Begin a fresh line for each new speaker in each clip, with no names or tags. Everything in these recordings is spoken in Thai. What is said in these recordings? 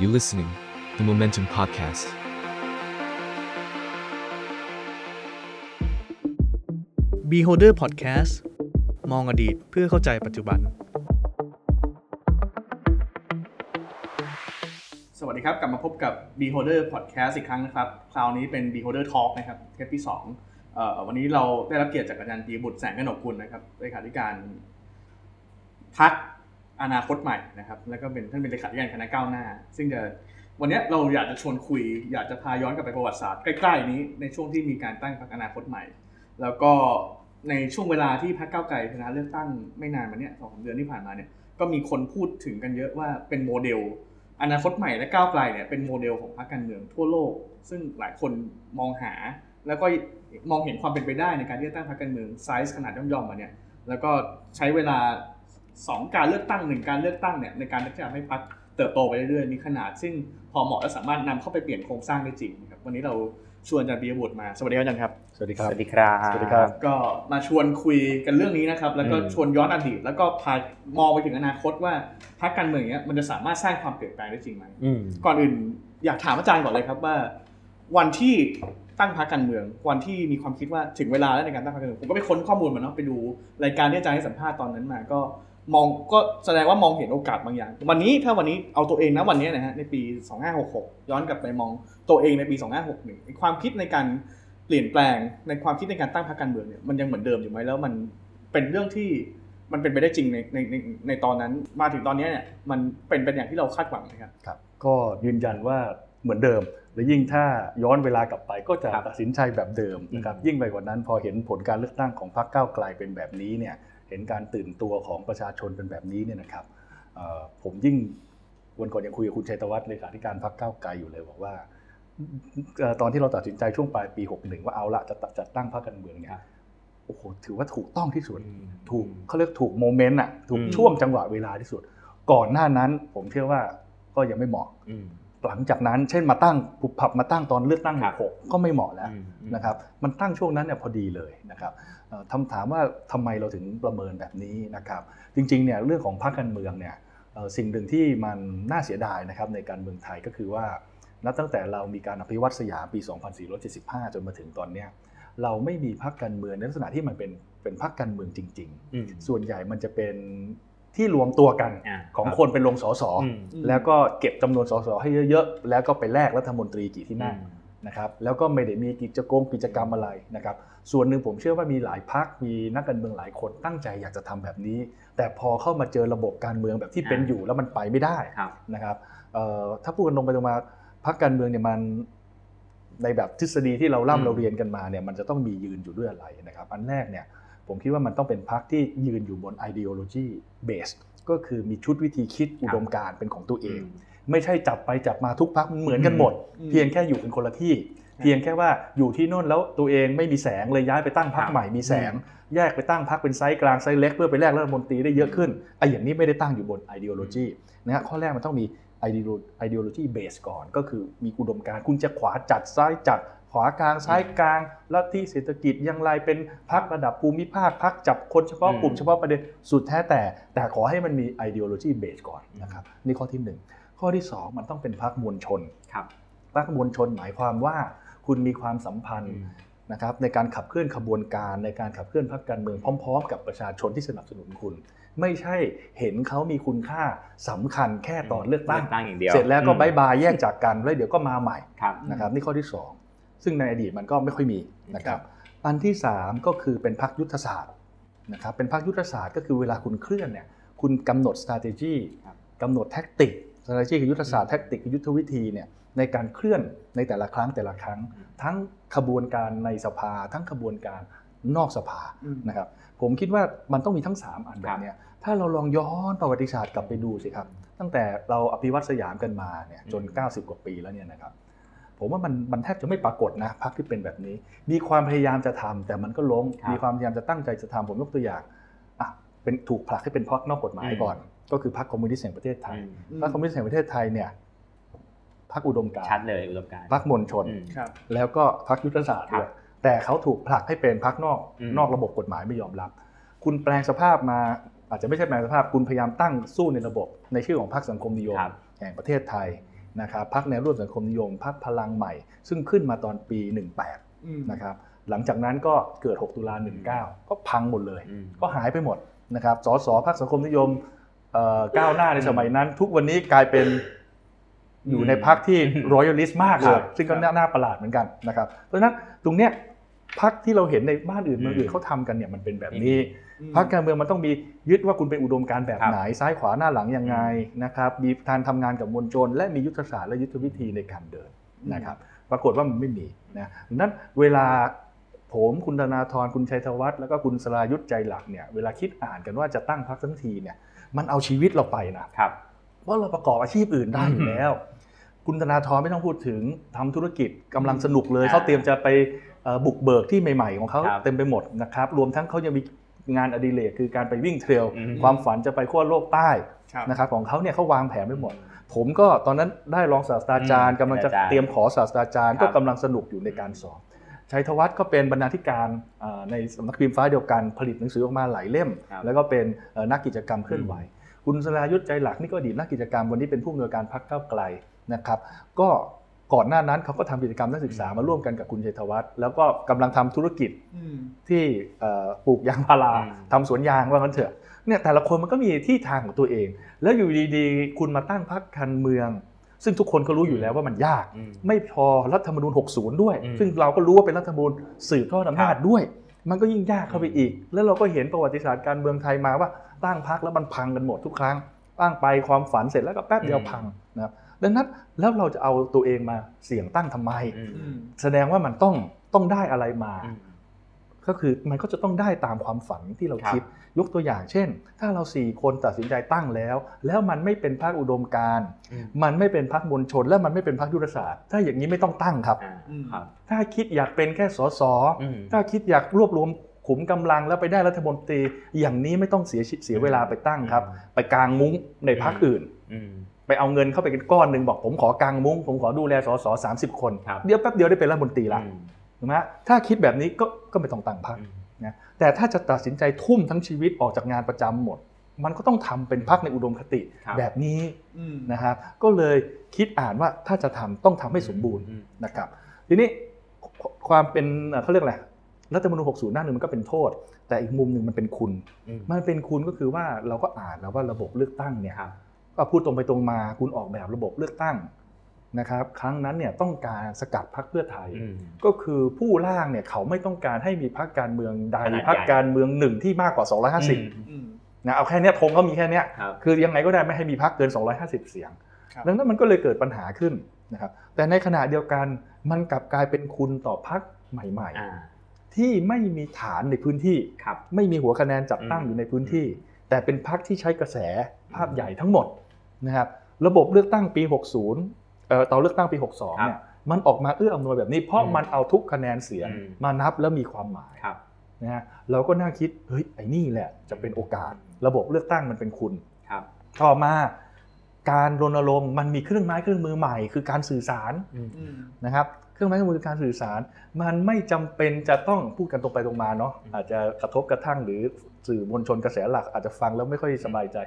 You listening, the Momentum Podcast.
Beholder Podcast มองอดีตเพื่อเข้าใจปัจจุบัน
สวัสดีครับ กลับมาพบกับ Beholder Podcast อีกครั้งนะครับ คราวนี้เป็น Beholder Talk นะครับ เทปที่2เอ่อวันนี้เราได้รับเกียรติจากอาจารย์ปีบุตรแสงกนกกุลนะครับเลขาธิการพัก อนาคตใหม่นะครับ แล้วก็เป็นท่านเป็นเลขาธิการคณะก้าวหน้า ซึ่งจะวันนี้เราอยากจะชวนคุย อยากจะพาย้อนกลับไปประวัติศาสตร์ใกล้ๆนี้ในช่วงที่มีการตั้งพรรคอนาคตใหม่ แล้วก็ในช่วงเวลาที่พรรคก้าวไกลชนะเลือกตั้งไม่นานมาเนี้ยสองสามเดือนที่ผ่านมาเนี่ยก็มีคนพูดถึงกันเยอะว่าเป็นโมเดล อนาคตใหม่และก้าวไกลเนี่ยเป็นโมเดลของพรรคการเมืองทั่วโลก ซึ่งหลายคนมองหา แล้วก็มองเห็นความเป็นไปได้ในการที่จะตั้งพรรคการเมืองไซส์ขนาดย่อมๆมาเนี่ยแล้วก็ใช้เวลา สองการเลือกตั้งหนึ่งการเลือกตั้งเนี่ยในการที่จะทำให้พรรคเติบโตไปเรื่อยๆมีขนาด ซึ่งพอเหมาะและสามารถนำเข้าไปเปลี่ยนโครงสร้างได้จริงนะครับวันนี้เราชวนอาจารย์บียบุตรมาสวัสดีครับอาจารย์ครับ
สวัสดีครับ
สวัสดีครับ
สวัสดีครับ
ก็มาชวนคุยกันเรื่องนี้นะครับ แล้วก็
อืม
ชวนย้อนอดีตแล้วก็พามองไปถึงอนาคตว่าพรรคการเมืองเนี้ยมันจะสามารถสร้างความเปลี่ยนแปลงได้จริงไหม
อืม
ก่อนอื่นอยากถามอาจารย์ก่อนเลยครับว่า วันที่ตั้งพรรคการเมือง วันที่มีความคิดว่าถึงเวลาแล้วในการตั้งพรรคการเมืองผมก็ไปค้นข้อมูลมาเนาะไปดูรายการที่อาจารย์ให้สัมภาษณ์ตอนนั้นมาก็ มองก็แสดงว่ามองเห็นโอกาสบางอย่าง วันนี้ถ้าวันนี้เอาตัวเองนะวันนี้นะฮะในปี 2566 ย้อนกลับไปมองตัวเองในปี 2561ไอ้ความคิดในการเปลี่ยนแปลงในความคิดในการตั้งพรรคการเมืองเนี่ยมันยังเหมือนเดิมอยู่ไหมแล้วมันเป็นเรื่องที่มันเป็นไปได้จริงในในในในตอนนั้นมาถึงตอนนี้เนี่ยมันเป็นเป็นอย่างที่เราคาดหวังไหมครับ
ครับ ก็ยืนยันว่าเหมือนเดิม และยิ่งถ้าย้อนเวลากลับไปก็จะ
ครับ
ตัดสินใจแบบเดิมนะครับ
อืม
ยิ่งไปกว่านั้นพอเห็นผลการเลือกตั้งของพรรคก้าวไกลเป็นแบบนี้เนี่ย เห็นการตื่นตัวของประชาชนเป็นแบบนี้เนี่ยนะครับเอ่อผมยิ่งวันก่อนยังคุยกับคุณชัยตวัฒน์เลขาธิการพรรคก้าวไกลอยู่เลยบอกว่าเอ่อตอนที่เราตัดสินใจช่วงปลายปี 61 ว่าเอาละจะจัดตั้งพรรคการเมืองเนี่ยโอ้โหถือว่าถูกต้องที่สุดถูกเขาเรียกถูกโมเมนต์อะถูก
อืม
ช่วงจังหวะเวลาที่สุด ก่อนหน้านั้นผมเชื่อว่าก็ยังไม่เหมาะ
อืม
หลังจากนั้นเช่นมาตั้งปุบผับมาตั้งตอนเลือกตั้ง
ครับ
หกก็ไม่เหมาะแล้ว
อืม
นะครับมันตั้งช่วงนั้นเนี่ยพอดีเลยนะครับเอ่อคำถามว่าทำไมเราถึงประเมินแบบนี้นะครับจริงๆเนี่ยเรื่องของพรรคการเมืองเนี่ยเอ่อสิ่งหนึ่งที่มันน่าเสียดายนะครับในการเมืองไทยก็คือว่านับตั้งแต่เรามีการอภิวัตสยามปี 2475 จนมาถึงตอนเนี้ยเราไม่มีพรรคการเมืองในลักษณะที่มันเป็นเป็นพรรคการเมืองจริงๆ
อืม
ส่วนใหญ่มันจะเป็น ที่รวมตัวกัน
อ่า
ของ
ครับ
คนเป็นลงสส
อืม
แล้วก็เก็บจำนวนสสให้เยอะๆ แล้วก็ไปแลกรัฐมนตรีกี่ที่นั่งนะครับแล้วก็ไม่ได้มีกิจกรรมกิจกรรมอะไรนะครับส่วนหนึ่งผมเชื่อว่ามีหลายพักมีนักการเมืองหลายคนตั้งใจอยากจะทำแบบนี้ แต่พอเข้ามาเจอระบบการเมืองแบบที่เป็น
อ่า
อยู่แล้วมันไปไม่ได้
ครับ
นะครับเอ่อถ้าพูดกันตรงไปตรงมาพักการเมืองเนี่ยมันในแบบทฤษฎีที่เรา
อืม
ร่ำเราเรียนกันมาเนี่ยมันจะต้องมียืนอยู่ด้วยอะไรนะครับอันแรกเนี่ย ผมคิดว่ามันต้องเป็นพรรคที่ยืนอยู่บน ideology base ก็คือมีชุดวิธีคิดอุดมการณ์เป็นของตัวเอง ไม่ใช่จับไปจับมาทุกพรรคเหมือนกันหมด
อืม
เพียงแค่อยู่เป็นคนละที่ เพียงแค่ว่าอยู่ที่โน่นแล้วตัวเองไม่มีแสงเลยย้ายไปตั้งพรร
คครับ
ใหม่มีแสง แยกไปตั้งพรรคเป็นไซส์กลางไซส์เล็กเพื่อไปแลกรัฐมนตรีได้เยอะขึ้นไอ้อย่างนี้ไม่ได้ตั้งอยู่บน ideology นะฮะข้อแรกมันต้องมี ideolo- ideology base ก่อน ก็คือมีอุดมการณ์คุณจะขวาจัดซ้ายจัด ขวากลางซ้ายกลางลัทธิเศรษฐกิจอยังไรเป็นพักระดับภูมิภาคพักจับคนเฉพาะ
อืม
กลุ่มเฉพาะประเด็นสุดแท้แต่ แต่ขอให้มันมี ideology base ก่อนนะครับนี่ข้อที่หนึ่งข้อที่สองมันต้องเป็นพักมวลชน
ครับ
พรรคมวลชนหมายความว่าคุณมีความสัมพันธ์นะครับในการขับเคลื่อนขบวนการในการขับเคลื่อนพรรคการเมืองพร้อม ๆ กับประชาชนที่สนับสนุนคุณ ไม่ใช่เห็นเขามีคุณค่าสำคัญแค่ตอนเลือกตั้ง
เลือกตั้งอย่างเดียว
เสร็จแล้วก็
อืม
bye bye แยกจากกันแล้วเดี๋ยวก็มาใหม่
ครับ
นะครับนี่ข้อที่สอง ซึ่งในอดีตมันก็ไม่ค่อยมีนะค
ครั
รับบอันที่สามก็คือเป็นพรรคยุทธศาสตร์นะครับเป็นพรรคยุทธศาสตร์ก็คือเวลาคุณเคลื่อนเนี่ยคุณกำหนด strategy
ครับ
กำหนดแท็กติก strategy คือยุทธศาสตร์ tactic คือยุทธวิธีเนี่ยในการเคลื่อนในแต่ละครั้งแต่ละครั้ง ทั้งขบวนการในสภา ทั้งขบวนการนอกสภา
อืม
นะครับผมคิดว่ามันต้องมีทั้ง 3 อันแบบเนี้ยถ้าเราลองย้อนประวัติศาสตร์กลับไปดูสิครับ ตั้งแต่เราอภิวัตสยามกันมาเนี่ยจน 90 กว่าปีแล้วเนี่ยนะครับ ผมว่ามันมันแทบจะไม่ปรากฏนะพรรคที่เป็นแบบนี้ มีความพยายามจะทำแต่มันก็ล้ม
ครับ
มีความพยายามจะตั้งใจจะทำผมยกตัวอย่างอะเป็นถูกผลักให้เป็นพรรคนอกกฎหมาย
อืม
ก่อน ก็คือพรรคคอมมิวนิสต์แห่งประเทศไทย
อืม
พรรคคอมมิวนิสต์แห่งประเทศไทยเนี่ยพรรคอุดมการณ์
ชัดเลยอุดมการณ์
พรรคมวลชน
อืม
ครับ
แล้วก็พรรคยุทธศาสตร์
ครั
ด้
บ
วยแต่เขาถูกผลักให้เป็นพรรคนอก
อืม
นอกระบบกฎหมายไม่ยอมรับ คุณแปลงสภาพมาอาจจะไม่ใช่แปลงสภาพคุณพยายามตั้งสู้ในระบบในชื่อของพรรคสังคมนิยม
ครับ
แห่งประเทศไทย นะครับพักแนวร่วมสังคมนิยมพักพลังใหม่ ซึ่งขึ้นมาตอนปี 18
อืม
นะครับหลังจากนั้นก็เกิด 6 ตุลา19 ก็พังหมดเลย
อืม
ก็หายไปหมดนะครับสสพักสังคมนิยมเอ่อก้าวหน้าในสมัยนั้น ทุกวันนี้กลายเป็นอยู่ในพรรคที่ royalist มากเลย
ครับ
ซึ่งก็น่าน่าประหลาดเหมือนกันนะครับเพราะฉะนั้นตรงเนี้ย พรรคที่เราเห็นในบ้านอื่นเมืองอื่นเขาทำกันเนี่ยมันเป็นแบบนี้
อืม
พรรคการเมืองมันต้องมียึดว่าคุณเป็นอุดมการณ์แบบ
ครับ
ไหนซ้ายขวาหน้าหลังยังไงนะครับมีการทำงานกับมวลชน และมียุทธศาสตร์และยุทธวิธีในการเดินนะครับ ปรากฏว่ามันไม่มีนะดังนั้นเวลาผมคุณธนาธรคุณชัยธวัฒน์แล้วก็คุณศรายุทธใจหลักเนี่ยเวลาคิดอ่านกันว่าจะตั้งพรรคทั้งทีเนี่ยมันเอาชีวิตเราไปนะครับเพราะเราประกอบอาชีพอื่นได้อยู่แล้ว คุณธนาธรไม่ต้องพูดถึงทำธุรกิจกำลังสนุกเลย
อ่า
เขาเตรียมจะไปเอ่อ บุกเบิกที่ใหม่ ๆ ของเขา
ครับ
เต็มไปหมดนะครับรวมทั้งเขายังมีงานอดิเรกคือการไปวิ่งเทรล
อืม
ความฝันจะไปขั้วโลกใต้
ครับ
นะครับของเขาเนี่ยเขาวางแผนไว้หมด ผมก็ตอนนั้นได้รองศาสตราจารย์
อืม
กำลังจะ
เป็นอาจารย์
เตรียมขอศาสตราจารย์
ครับ
ก็กำลังสนุกอยู่ในการสอบชัยธวัฒน์ก็เป็นบรรณาธิการเอ่อในสำนักพิมพ์ฟ้าเดียวกันผลิตหนังสือออกมาหลายเล่ม
ครับ
แล้วก็เป็นเอ่อนักกิจกรรมเคลื่อนไหว คุณสรายุทธใจหลักนี่ก็อดีตนักกิจกรรมวันนี้เป็นผู้อำนวยการพรรคก้าวไกลนะครับ ก็ ก่อนหน้านั้นเขาก็ทำกิจกรรมนักศึกษามาร่วมกันกับคุณชัยธวัฒน์แล้วก็กำลังทำธุรกิจ
อืม
ที่เอ่อปลูกยางพารา
อืม
ทำสวนยางว่างั้นเถอะเนี่ยแต่ละคนมันก็มีที่ทางของตัวเอง แล้วอยู่ดีๆ คุณมาตั้งพรรคการเมือง ซึ่งทุกคนก็รู้อยู่แล้วว่ามันยาก
อืม
ไม่พอรัฐธรรมนูญ 60 ด้วย
อืม
ซึ่งเราก็รู้ว่าเป็นรัฐธรรมนูญสืบทอดอำนาจ
ครับ
ด้วย มันก็ยิ่งยากเข้าไปอีก แล้วเราก็เห็นประวัติศาสตร์การเมืองไทยมาว่าตั้งพรรคแล้วมันพังกันหมดทุกครั้ง ตั้งไปความฝันเสร็จแล้วก็แป๊บเดียวพังนะครับ ดังนั้นแล้วเราจะเอาตัวเองมาเสี่ยงตั้งทำไม
อืม
อืม
แสดงว่ามันต้องต้องได้อะไรมา
อืม
ก็คือมันก็จะต้องได้ตามความฝันที่เรา
ครับ
คิดยกตัวอย่างเช่น ถ้าเราสี่คนตัดสินใจตั้งแล้ว แล้วมันไม่เป็นพรรคอุดมการณ์
อืม
มันไม่เป็นพรรคมวลชน และมันไม่เป็นพรรคยุทธศาสตร์ ถ้าอย่างนี้ไม่ต้องตั้งครับ
อ่า
อืม
ครับ
ถ้าคิดอยากเป็นแค่สส
อืม
ถ้าคิดอยากรวบรวมขุมกำลังแล้วไปได้รัฐมนตรีอย่างนี้ไม่ต้องเสียชิเสียเวลาไปตั้งครับ ไปกางมุ้งในพรรคอื่น
อืม
ไปเอาเงินเข้าไปกันก้อนหนึ่งบอกผมขอกางมุ้งผมขอดูแลสสสามสิบคน
ครับ
เดี๋ยวแป๊บเดียวได้เป็นรัฐมนตรีละ
อืม
ถูกไหมถ้าคิดแบบนี้ก็ก็ไม่ต้องตั้งพรรค
อืม
นะแต่ถ้าจะตัดสินใจทุ่มทั้งชีวิตออกจากงานประจำหมด มันก็ต้องทำเป็นพรรคในอุดมคติ
ครับ
แบบนี้
อืม
นะครับก็เลยคิดอ่านว่าถ้าจะทำต้องทำให้สมบูรณ์
อืม
นะครับ ทีนี้ควความเป็นเอ่อเขาเรียกอะไรรัฐธรรมนูญ60 หน้าหนึ่งมันก็เป็นโทษ แต่อีกมุมหนึ่งมันเป็นคุณ
อืม
มันเป็นคุณก็คือว่าเราก็อ่านแล้วว่าระบบเลือกตั้งเนี่ย
ครับ
ก็พูดตรงไปตรงมาคุณออกแบบระบบเลือกตั้งนะครับ ครั้งนั้นเนี่ยต้องการสกัดพรรคเพื่อไทย
อืม
ก็คือผู้ร่างเนี่ยเขาไม่ต้องการให้มีพรรคการเมืองใด
ขนาดใหญ่
พรรคการเมืองหนึ่งที่มากกว่า 250
อืม
นะเอาแค่เนี้ยธงเขามีแค่เนี้ย
ครับ
คือยังไงก็ได้ไม่ให้มีพรรคเกิน 250 เสียง
ครับ
ดังนั้นมันก็เลยเกิดปัญหาขึ้นนะครับแต่ในขณะเดียวกันมันกลับกลายเป็นคุณต่อพรรคใหม่
อ่า
ๆที่ไม่มีฐานในพื้นที่
ครับ
ไม่มีหัวคะแนนจัดตั้ง
อืม
อยู่ในพื้นที่ แต่เป็นพรรคที่ใช้กระแส ภาพใหญ่ทั้งหมดนะครับระบบเลือกตั้งปี 60เอ่อตอนเลือกตั้งปี 62เนี่ยมันออกมาเอื้ออำนวยแบบนี้เพราะ
อืม
มันเอาทุกคะแนนเสียง
อืม
มานับแล้วมีความหมาย
ครับ
นะฮะเราก็น่าคิดเฮ้ยไอ้นี่แหละจะเป็นโอกาส ระบบเลือกตั้งมันเป็นคุณ
ครับ
ต่อมาการรณรงค์มันมีเครื่องไม้เครื่องมือใหม่ คือการสื่อสาร
อืม
อืม
นะครับเครื่องไม้เครื่องมือคือการสื่อสาร มันไม่จำเป็นจะต้องพูดกันตรงไปตรงมาเนาะ
อืม
อาจจะกระทบกระทั่งหรือสื่อมวลชนกระแสหลักอาจจะฟังแล้วไม่ค่อยสบายใจ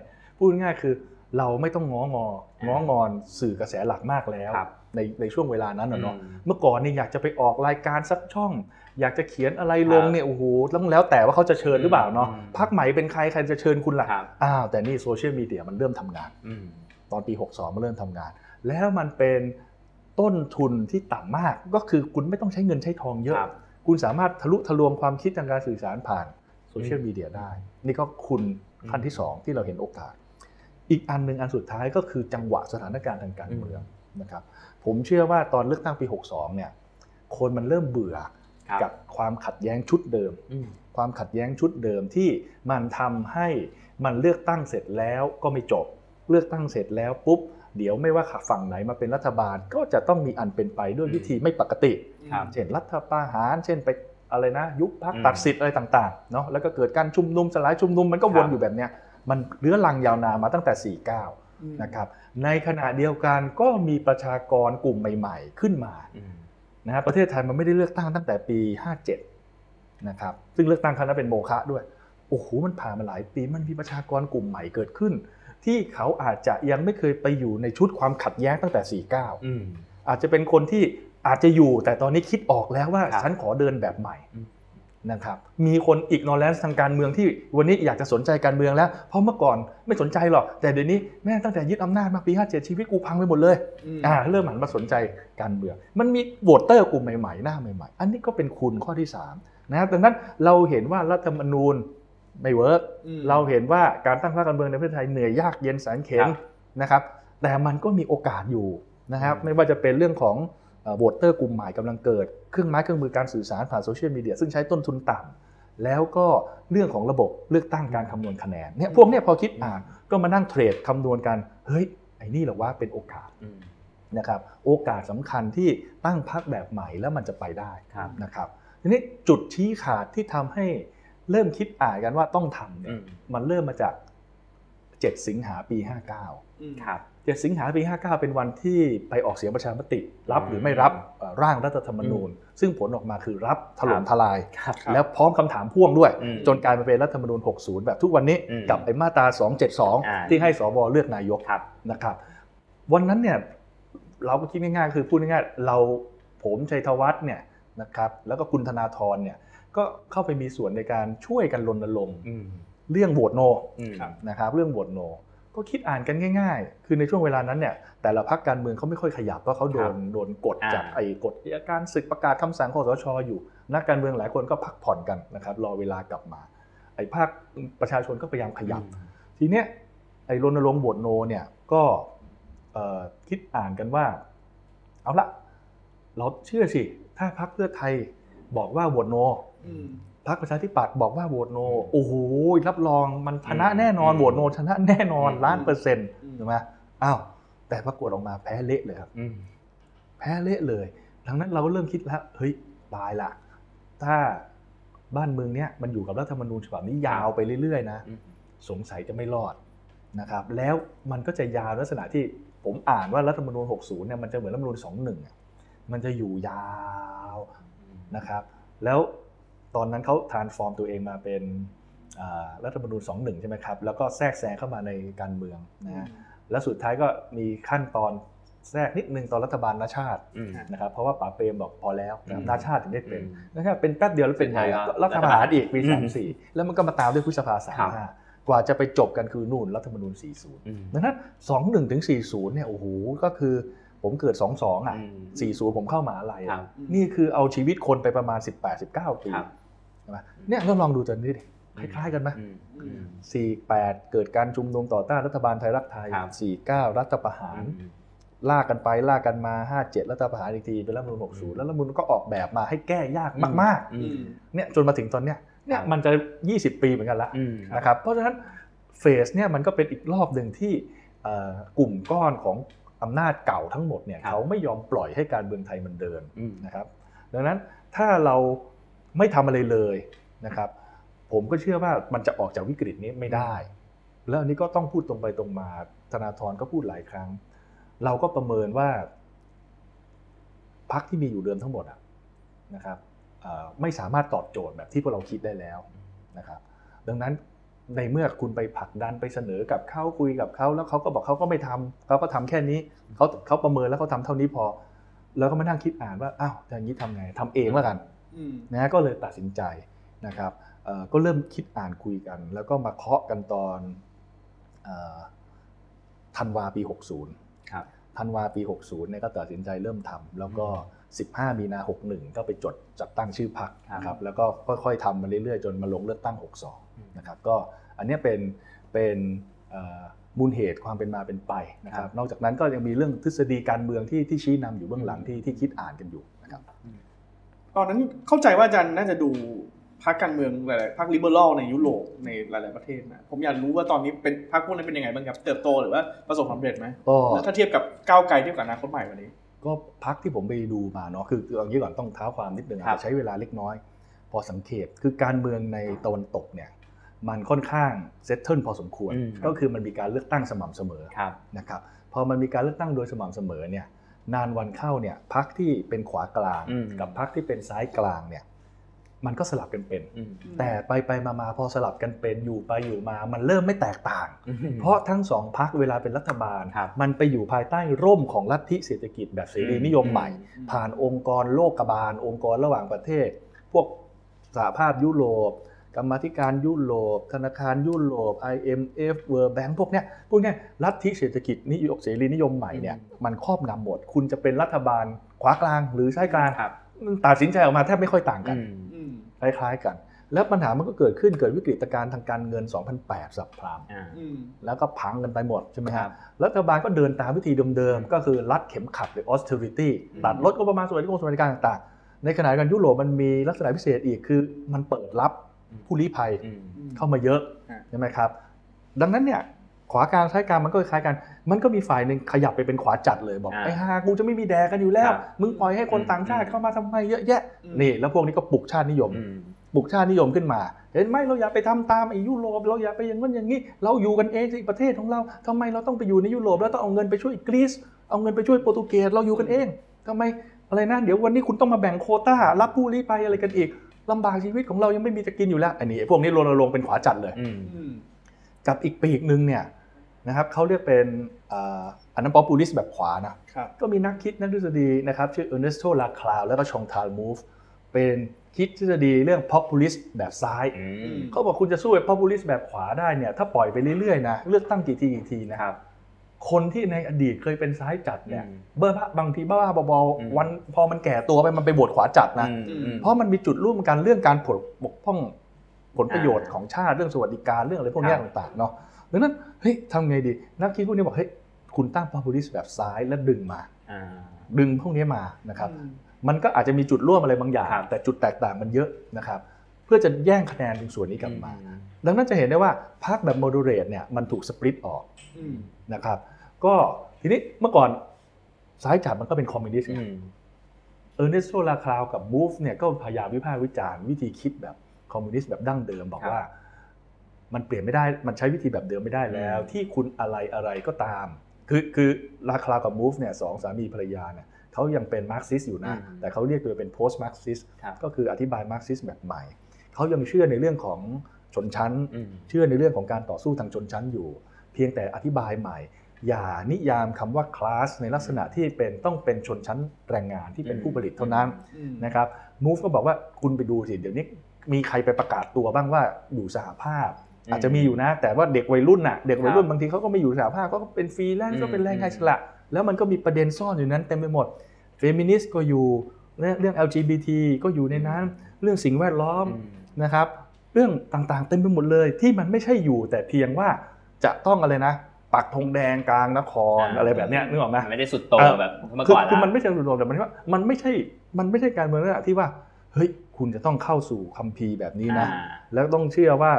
พูดง่ายๆคือเราไม่ต้องง้องอ ง้องอนสื่อกระแสหลักมากแล้ว
ครับ
ในในช่วงเวลานั้นนะเนาะ
อืม
เมื่อก่อนนี่อยากจะไปออกรายการสักช่อง อยากจะเขียนอะไรลง
ครับ
เนี่ยโอ้โหแล้วแล้วแต่ว่าเขาจะเชิญหรือเปล่าเนาะ
อืม
พรรคใหม่เป็นใครใครจะเชิญคุณล่ะ
ครับ
อ้าวแต่นี่โซเชียลมีเดียมันเริ่มทำงาน
อืม
ตอนปี 62มาเริ่มทำงาน แล้วมันเป็นต้นทุนที่ต่ำมาก ก็คือคุณไม่ต้องใช้เงินใช้ทองเยอะ
ครับ
คุณสามารถทะลุทะลวงความคิดทางการสื่อสารผ่านโซเชียลมีเดียได้ นี่ก็คุณขั้นที่ 2 ที่เราเห็นโอกาส อีกอันหนึ่งอันสุดท้ายก็คือจังหวะสถานการณ์ทางการเมืองนะครับผมเชื่อว่าตอนเลือกตั้งปี 62 เนี่ยคนมันเริ่มเบื่อ
ครับ
กับความขัดแย้งชุดเดิม
อืม
ความขัดแย้งชุดเดิมที่มันทำให้มันเลือกตั้งเสร็จแล้วก็ไม่จบ เลือกตั้งเสร็จแล้วปุ๊บเดี๋ยวไม่ว่าฝั่งไหนมาเป็นรัฐบาลก็จะต้องมีอันเป็นไปด้วยวิธีไม่ปกติ
ครับ
เช่นรัฐประหาร เช่นไปอะไรนะ ยุบพัก
อืม
ตัดสิทธิ์อะไรต่างๆเนาะแล้วก็เกิดการชุมนุมสลายชุมนุมมันก็วน
ครับ
อยู่แบบเนี้ย มันเรื้อรังยาวนานมาตั้งแต่ 49
อืม
นะครับ ในขณะเดียวกันก็มีประชากรกลุ่มใหม่ ๆ ขึ้นมา
อืม
นะฮะประเทศไทยมันไม่ได้เลือกตั้งตั้งแต่ปี 57 นะครับ ซึ่งเลือกตั้งครั้งนั้นเป็นโมฆะด้วย โอ้โห มันผ่านมาหลายปี มันมีประชากรกลุ่มใหม่เกิดขึ้น ที่เขาอาจจะยังไม่เคยไปอยู่ในชุดความขัดแย้งตั้งแต่ 49
อืม
อาจจะเป็นคนที่อาจจะอยู่แต่ตอนนี้คิดออกแล้วว่า
ครับ
ฉันขอเดินแบบใหม่
อืม
นะครับมีคน ignorance ทางการเมืองที่วันนี้อยากจะสนใจการเมืองแล้ว เพราะเมื่อก่อนไม่สนใจหรอก แต่เดี๋ยวนี้แม่งตั้งแต่ยึดอำนาจมาปี57ชีวิตกูพังไปหมดเลยอ่าเริ่มหันมาสนใจการเมือง มันมี voter กลุ่มใหม่ๆ หน้าใหม่ๆ อันนี้ก็เป็นคุณข้อที่3นะครับดังนั้นเราเห็นว่ารัฐธรรมนูญไม่ work
อืม
เราเห็นว่าการตั้งพรรคการเมืองในประเทศไทยเหนื่อยยากเย็นแสนเข็ญ
ครับ
นะครับแต่มันก็มีโอกาสอยู่นะครับ
อืม
ไม่ว่าจะเป็นเรื่องของ โหวตเตอร์กลุ่มใหม่กำลังเกิด เครื่องไม้เครื่องมือการสื่อสารผ่านโซเชียลมีเดียซึ่งใช้ต้นทุนต่ำแล้วก็เรื่องของระบบเลือกตั้งการคำนวณคะแนนเนี่ยพวกเนี้ยพอคิดอ่านก็มานั่งเทรดคำนวณกันเฮ้ยไอ้นี่เหรอว่าเป็นโอกาส
อืม
นะครับโอกาสสำคัญที่ตั้งพักแบบใหม่แล้วมันจะไปได้
ครับ
นะครับทีนี้จุดชี้ขาดที่ทำให้เริ่มคิดอ่านกันว่าต้องทำเนี่
อื
ย
ม
มันเริ่มมาจาก 7 สิงหาปี 59
อืม
ครับ
7สิงหาปี 59 เป็นวันที่ไปออกเสียงประชามติ รับหรือไม่รับเอ่อร่างรัฐธรรมนูญ ซึ่งผลออกมาคือรับถล่ม
ครับ
ทลาย
ครับ
แล้วพร้อมคำถามพ่วงด้วย
อืม
จนกลายมาเป็นรัฐธรรมนูญ 60 แบบทุกวันนี้
อืม
กับไอ้มาตรา
อ่า
272 ที่ให้สวเลือกนายก
ครับ
นะครับวันนั้นเนี่ยเราก็คิดง่ายๆคือพูดง่ายๆเราผมชัยธวัฒน์เนี่ยนะครับแล้วก็คุณธนาธรเนี่ยก็เข้าไปมีส่วนในการช่วยกันรณรงค์
อืม
เรื่องโหวตโน
อืม
นะครับเรื่องโหวตโน ก็คิดอ่านกันง่าย ๆ คือในช่วงเวลานั้นเนี่ยแต่ละพรรคการเมืองเขาไม่ค่อยขยับเพราะเขาโดนโดนกด
อ่า
จากไอ้กฎอัยการศึกประกาศคำสั่งคอสชอยู่ นักการเมืองหลายคนก็พักผ่อนกันนะครับรอเวลากลับมา ไอ้ภาคประชาชนก็พยายามขยับ ทีเนี้ยไอ้รณรงค์โหวตโนเนี่ยก็เอ่อคิดอ่านกันว่า เอาละเราเชื่อสิ ถ้าพรรคเพื่อไทยบอกว่าโหวตโน
อืม
พรรคประชาธิปัตย์บอกว่าโหวตโนโอ้โหรับรองมันชนะ
อืม
แน่นอน
อืม
โหวตโนชนะแน่นอน
อืม
ล้านเปอร์เซ็นต์
อืม
ถูกไหมอ้าวแต่ปรากฏออกมาแพ้เละเลยครับ
อืม
แพ้เละเลย ดังนั้นเราก็เริ่มคิดแล้วเฮ้ยตายละถ้าบ้านเมืองเนี้ยมันอยู่กับรัฐธรรมนูญฉบับนี้ยาวไปเรื่อยๆนะ
อืม
สงสัยจะไม่รอดนะครับ แล้วมันก็จะยาวลักษณะที่ผมอ่านว่ารัฐธรรมนูญ 60 เนี่ยมันจะเหมือนรัฐธรรมนูญ 21อะมันจะอยู่ยาวนะครับ แล้ว ตอนนั้นเขาทานฟอร์มตัวเองมาเป็นอ่ารัฐธรรมนูญ21 ใช่ไหมครับ แล้วก็แทรกแซงเข้ามาในการเมืองนะฮะแล้วสุดท้ายก็มีขั้นตอนแทรกนิดนึงตอนรัฐบาลนาชาติ
อืม
นะครับเพราะว่าป๋าเปรมบอกพอแล้วนะครับ
อืม
นาชาติถึงได้เป็น
อืม
นะครับเป็นแป๊บเดียวแล้วเป็นไง
สุดท้ายก็
ก็รัฐประหารอีกปี
อืม
สามสี่แล้วมันก็มาตามด้วยพฤษภาสาม
ครับ
ห้ากว่าจะไปจบกันคือนู่นรัฐธรรมนูญ 40
อืม
ดังนั้น 21 ถึง 40 เนี่ยโอ้โหก็คือผมเกิด 22 อะ
อืม
40 ผมเข้ามหาลัย
ครั
อะ
บ
นี่คือเอาชีวิตคนไปประมาณ 18-19 ปี
ครับ
ใช่ไหมเนี่ยก็ลองดูจนนี่ดิคล้ายๆกันไหม
อืมอืม
48เกิดการชุมนุมต่อต้านรัฐบาลไทยรักไทย
ครับ
49รัฐประหาร
อืม
ลากกันไปลากกันมา57รัฐประหารอีกทีเป็นรัฐธรรมนูญ60แล้วรัฐธรรมนูญก็ออกแบบมาให้แก้ยากมาก
อืม
ๆเนี่ยจนมาถึงตอนเนี้ยเนี่ย
ครับ
มันจะ 20 ปีเหมือนกันละ
อืม
นะครับเพราะฉะนั้นเฟสเนี่ยมันก็เป็นอีกรอบหนึ่งที่เอ่อกลุ่มก้อนของอำนาจเก่าทั้งหมดเนี่ย
ครับ
เขาไม่ยอมปล่อยให้การเมืองไทยมันเดิน
อืม
นะครับดังนั้นถ้าเรา ไม่ทำอะไรเลยนะครับ ผมก็เชื่อว่ามันจะออกจากวิกฤตนี้ไม่ได้ แล้วอันนี้ก็ต้องพูดตรงไปตรงมาธนาธรก็พูดหลายครั้ง เราก็ประเมินว่าพักที่มีอยู่เดิมทั้งหมดนะครับไม่สามารถตอบโจทย์แบบที่พวกเราคิดได้แล้วนะครับ ดังนั้นในเมื่อคุณไปผลักดันไปเสนอกับเขาคุยกับเขาแล้วเขาก็บอกเขาก็ไม่ทำเขาก็ทำแค่นี้เขาเขาประเมินแล้วเขาทำเท่านี้พอ แล้วก็มานั่งคิดอ่านว่าอ้าวอย่างนี้ทำไงทำเองแล้วกัน นะก็เลยตัดสินใจนะครับเอ่อก็เริ่มคิดอ่านคุยกัน แล้วก็มาเคาะกันตอนเอ่อธันวาปี 60
ครับ
ธันวาปี 60เนี่ยก็ตัดสินใจเริ่มทำแล้วก็ 15 มีนา 61 ก็ไปจดจัดตั้งชื่อพรรค
ครับ
นะครับแล้วก็ค่อยๆทำมาเรื่อยๆ จนมาลงเลือกตั้ง 62นะครับก็อันเนี้ยเป็นเป็นเอ่อมูลเหตุความเป็นมาเป็นไปนะครับ นอกจากนั้นก็ยังมีเรื่องทฤษฎีการเมืองที่ที่ชี้นำอยู่เบื้องหลังที่ที่คิดอ่านกันอยู่นะครับ
ตอนนั้นเข้าใจว่าอาจารย์น่าจะดูพรรคการเมืองหลายๆพรรคลิเบอรัลในยุโรปในหลาย ๆประเทศนะผมอยากรู้ว่าตอนนี้เป็นพรรคพวกนั้นเป็นยังไงบ้างครับเติบโตหรือว่าประสบความสำเร็จไหม
ก็
แล้วถ้าเทียบกับก้าวไกลเทียบกับอนาคตใหม่วันนี้
ก็พรรคที่ผมไปดูมาเนาะคือคือเอางี้ก่อนต้องเท้าความนิดนึง
ครั
อาจจะใช้เวลาเล็กน้อย พอสังเกตคือการเมืองในตะวันตกเนี่ยมันค่อนข้าง settle พอสมควร
อืม
ก็คือมันมีการเลือกตั้งสม่ำเสมอ
ครับ
นะครับพอมันมีการเลือกตั้งโดยสม่ำเสมอเนี่ย นานวันเข้าเนี่ยพรรคที่เป็นขวากลาง
อืม
กับพรรคที่เป็นซ้ายกลางเนี่ยมันก็สลับกันเป็น
อืม
แต่ไปไปมามาพอสลับกันเป็นอยู่ไปอยู่มา มันเริ่มไม่แตกต่าง เพราะทั้งสองพักเวลาเป็นรัฐบาล
ครับ
มันไปอยู่ภายใต้ร่มของลัทธิเศรษฐกิจแบบเสรีนิยมใหม่ ผ่านองค์กรโลกบาล องค์กรระหว่างประเทศ พวกสหภาพยุโรป กรรมาธิการยุโรป ธนาคารยุโรป IMF World Bank พวกเนี้ยพวกเนี้ยลัทธิเศรษฐกิจนิยมเสรีนิยมใหม่เนี่ยมันครอบงำหมด คุณจะเป็นรัฐบาลขวากลางหรือซ้ายกลาง
ครับ
มันตัดสินใจออกมาแทบไม่ค่อยต่างกัน
อืม
อืม
คล้ายๆกัน แล้วปัญหามันก็เกิดขึ้นเกิดวิกฤตการณ์ทางการเงิน 2008 สับพราม
อ่า
อืม
แล้วก็พังกันไปหมดใช่ไหม
ค
ค
รั
รับบรัฐบาลก็เดินตามวิธีเดิมๆ ก็คือรัดเข็มขัดหรือ austerity
อืม
ตัดลดงบประมาณสวัสดิการสวัสดิการต่างๆ ในขณะเดียวกันยุโรปมันมีลักษณะพิเศษอีกคือมันเปิดรับ ผู้ลี้ภัย
อืม
เข้ามาเยอะ
อ่า
ใช่ไหมครับ ดังนั้นเนี่ยขวากลางซ้ายกลางมันก็คล้ายกัน มันก็มีฝ่ายหนึ่งขยับไปเป็นขวาจัดเลยบอก
อ่า
ไอ้ฮากูจะไม่มีแดกกันอยู่แล้ว
ครับ
มึงปล่อยให้คน
อืม
ต่างชาติ
อืม
เข้ามาทำไมเยอะแยะ
อืม
นี่แล้วพวกนี้ก็ปลุกชาตินิยม
อืม
ปลุกชาตินิยมขึ้นมา เห็นไหมเราอย่าไปทำตามไอ้ยุโรปเราอย่าไปอย่างนั้นอย่างนี้ เราอยู่กันเองสิประเทศของเราทำไมเราต้องไปอยู่ในยุโรปแล้วต้องเอาเงินไปช่วยกรีซเอาเงินไปช่วยโปรตุเกสเราอยู่กันเองทำไมอะไรนะเดี๋ยววันนี้คุณต้องมาแบ่งโควต้ารับผู้ลี้ภัยอะไรกันอีก ลำบากชีวิตของเรายังไม่มีจะกินอยู่แล้ว อันนี้ไอ้พวกนี้รณรงค์เป็นขวาจัดเลย
อืม
อืม
กับอีกปีกหนึ่งเนี่ยนะครับเขาเรียกเป็นอ่าอันนั้น populist แบบขวานะ
ครับ
ก็มีนักคิดนักทฤษฎีนะครับชื่อเออร์เนสโตลาคลาวแล้วก็ชองทาลมูฟเป็นคิดทฤษฎีเรื่อง populist แบบซ้าย
อืม
เขาบอกคุณจะสู้ไอ้ populist แบบขวาได้เนี่ย ถ้าปล่อยไปเรื่อยๆนะ เลือกตั้งกี่ทีกี่ทีนะครับ คนที่ในอดีตเคยเป็นซ้ายจัดเนี่ย
อืม
เบอร์บางทีบ้าๆบอ
อืม
ๆวันพอมันแก่ตัวไปมันไปบวชขวาจัดนะ
อืมอืม
เพราะมันมีจุดร่วมกันเรื่องการปกปกป้องผลประโยชน์
อ่า
ของชาติเรื่องสวัสดิการเรื่องอะไรพวกเนี้ย
ครับ
ต่างๆเนาะดังนั้นเฮ้ยทำไงดีนักคิดพวกนี้บอกเฮ้ยคุณตั้ง populist แบบซ้ายแล้วดึงมา
อ่า
ดึงพวกนี้มานะครับ
อืม
มันก็อาจจะมีจุดร่วมอะไรบางอย่าง
ครับ
แต่จุดแตกต่างมันเยอะนะครับ เพื่อจะแย่งคะแนนตรงส่วนนี้กลับมา ดังนั้นจะเห็นได้ว่าพรรคแบบ moderate เนี่ยมันถูก split ออก
อืม
นะครับ ก็ทีนี้เมื่อก่อนซ้ายจัดมันก็เป็นคอมมิวนิสต์
อืม
เออร์เนสโตลาคลาวกับมูฟเนี่ยก็พยายามวิพากษ์วิจารณ์วิธีคิดแบบคอมมิวนิสต์แบบดั้งเดิมบอก
ครับ
ว่า มันเปลี่ยนไม่ได้มันใช้วิธีแบบเดิมไม่ได้แล้ว
อืม
ที่คุณอะไรอะไรก็ตาม คือคือลาคลาวกับมูฟเนี่ยสองสามีภรรยาเนี่ยเขายังเป็นมาร์กซิสอยู่นะ แต่เขาเรียกตัวเป็น post-Marxist
ครับ
ก็คืออธิบายมาร์กซิสแบบใหม่เขายังเชื่อในเรื่องของชนชั้น
อืม
เชื่อในเรื่องของการต่อสู้ทางชนชั้นอยู่ เพียงแต่อธิบายใหม่ อย่านิยามคำว่าคลาสในลักษณะที่เป็นต้องเป็นชนชั้นแรงงานที่เป็นผู้ผลิตเท่านั้น
อืม
นะครับมูฟก็บอกว่าคุณไปดูสิเดี๋ยวนี้มีใครไปประกาศตัวบ้างว่าอยู่สหภาพ
อืม
อาจจะมีอยู่นะ แต่ว่าเด็กวัยรุ่นน่ะเด็กวัยรุ่
ครั
น
บ
บางทีเขาก็ไม่อยู่สหภาพเขาก็เป็นฟรีแลน
อื
ซ์
ม
ก็เป็นแรงงาน
อืม
อิสระแล้วมันก็มีประเด็นซ่อนอยู่นั้นเต็มไปหมดเฟมินิสต์ก็อยู่เรื่องเรื่อง LGBT ก็อยู่ในนั้น เรื่องสิ่งแวดล้อม
อืม
นะครับ เรื่องต่างๆเต็มไปหมดเลยที่มันไม่ใช่อยู่แต่เพียงว่าจะต้องอะไรนะ ปักธงแดงกลางนคร
อ่า
อะไรแบบเนี้ยนึกออกไหม
ไม่ได้สุดโต่ง
เออ
แบบเมื่อ
คือ
ก่อน
คือ
ละ
มันไม่ใช่รวมแต่มันว่ามันไม่ใช่มันไม่ใช่การเมืองลักษณะที่ว่าเฮ้ยคุณจะต้องเข้าสู่คัมภีร์แบบนี้นะ
อ่า
แล้วต้องเชื่อว่า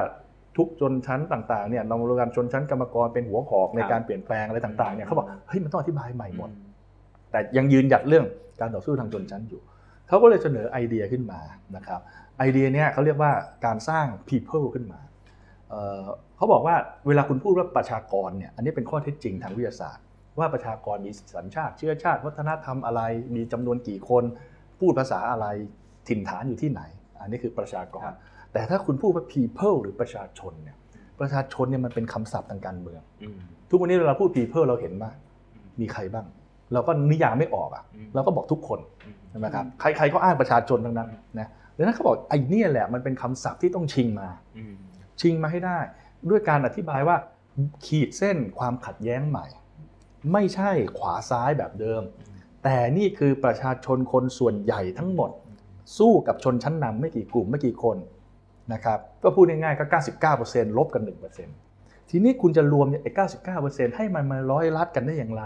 ทุกชนชั้นต่างๆเนี่ยนำโรงการชนชั้นกรรมกรเป็นหัวหอกใน
ครับ
การเปลี่ยนแปลงอะไรต่างๆเนี่ยเขาบอกเฮ้ยมันต้องอธิบายใหม่หมด
อื
แต่ยังยืนหยัดเรื่องการต่อสู้ทางชนชั้นอยู่เขาก็เลยเสนอไอเดียขึ้นมานะครับไอเดียเนี่ยเขาเรียกว่าการสร้าง people ขึ้นมา เอ่อเขาบอกว่าเวลาคุณพูดว่าประชากรเนี่ยอันนี้เป็นข้อเท็จจริงทางวิทยาศาสตร์ ว่าประชากรมีสัญชาติเชื้อชาติ วัฒนธรรมอะไร มีจำนวนกี่คน พูดภาษาอะไรถิ่นฐานอยู่ที่ไหน อันนี้คือประชากร แต่ถ้าคุณพูดว่า people หรือประชาชนเนี่ยประชาชนเนี่ยมันเป็นคำศัพท์ทางการเมือง
อืม
ทุกวันนี้เวลาพูด people เราเห็นว่ามีใครบ้าง เราก็นิยามไม่ออกอะ
อืม
เราก็บอกทุกคน
อืม
ใช่ไหมครับใครๆก็อ้างประชาชนทั้งนั้นนะดังนั้นเขาบอกไอ้เนี่ยแหละมันเป็นคำศัพท์ที่ต้องชิงมา
อืม
ชิงมาให้ได้ ด้วยการอธิบายว่าขีดเส้นความขัดแย้งใหม่ ไม่ใช่ขวาซ้ายแบบเดิม แต่นี่คือประชาชนคนส่วนใหญ่ทั้งหมด สู้กับชนชั้นนำไม่กี่กลุ่มไม่กี่คนนะครับก็พูดง่ายๆก็ 99%ลบกัน 1%ทีนี้คุณจะรวมไอ้99%ให้มันมาร้อยลัดกันได้อย่างไร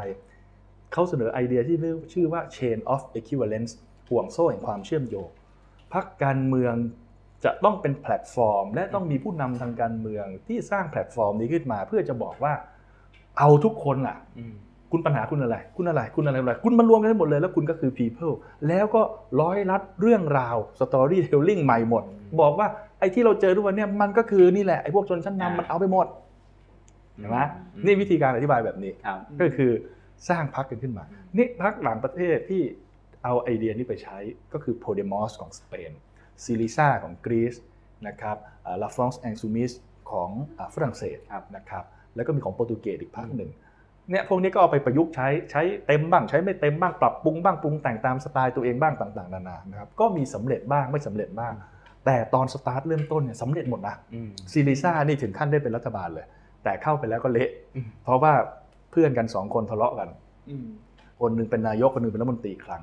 เขาเสนอไอเดียที่ชื่อว่า chain of equivalence ห่วงโซ่แห่งความเชื่อมโยงพักการเมือง จะต้องเป็นแพลตฟอร์ม และต้องมีผู้นำทางการเมืองที่สร้างแพลตฟอร์มนี้ขึ้นมา เพื่อจะบอกว่า เอาทุกคนล่ะ
อืม
คุณปัญหาคุณอะไร คุณอะไร คุณอะไรอะไร คุณมารวมกันได้หมดเลย แล้วคุณก็คือ people แล้วก็ร้อยรัดเรื่องราว storytelling ใหม่หมด บอกว่าไอ้ที่เราเจอทุกวันเนี้มันก็คือนี่แหละไอ้พวกชนชั้นนำมันเอาไปหมดเห็นไหมนี่วิธีการอธิบายแบบนี้
ครับ
ก็คือสร้างพรรคกันขึ้นมา นี่พักหลังประเทศที่เอาไอเดียนี้ไปใช้ก็คือ Podemos ของสเปน ซีริซาของกรีซนะครับลาฟรองส์แองซูมิสของอ่าฝรั่งเศส
ครับ
นะครับแล้วก็มีของโปรตุเกสอีกพรรคหนึ่งเนี่ยพวกนี้ก็เอาไปประยุกต์ใช้ใช้เต็มบ้างใช้ไม่เต็มบ้างปรับปรุงบ้างปรุงแต่งตามสไตล์ตัวเองบ้างต่างๆนานานะครับก็มีสำเร็จบ้างไม่สำเร็จบ้าง แต่ตอนสตาร์ทเริ่มต้นเนี่ยสำเร็จหมดนะ
อืม
ซีริซานี่ถึงขั้นได้เป็นรัฐบาลเลย แต่เข้าไปแล้วก็เละ
อืม
เพราะว่าเพื่อนกันสองคนทะเลาะกัน
อืม
คนหนึ่งเป็นนายกคนหนึ่งเป็นรัฐมนตรีคลัง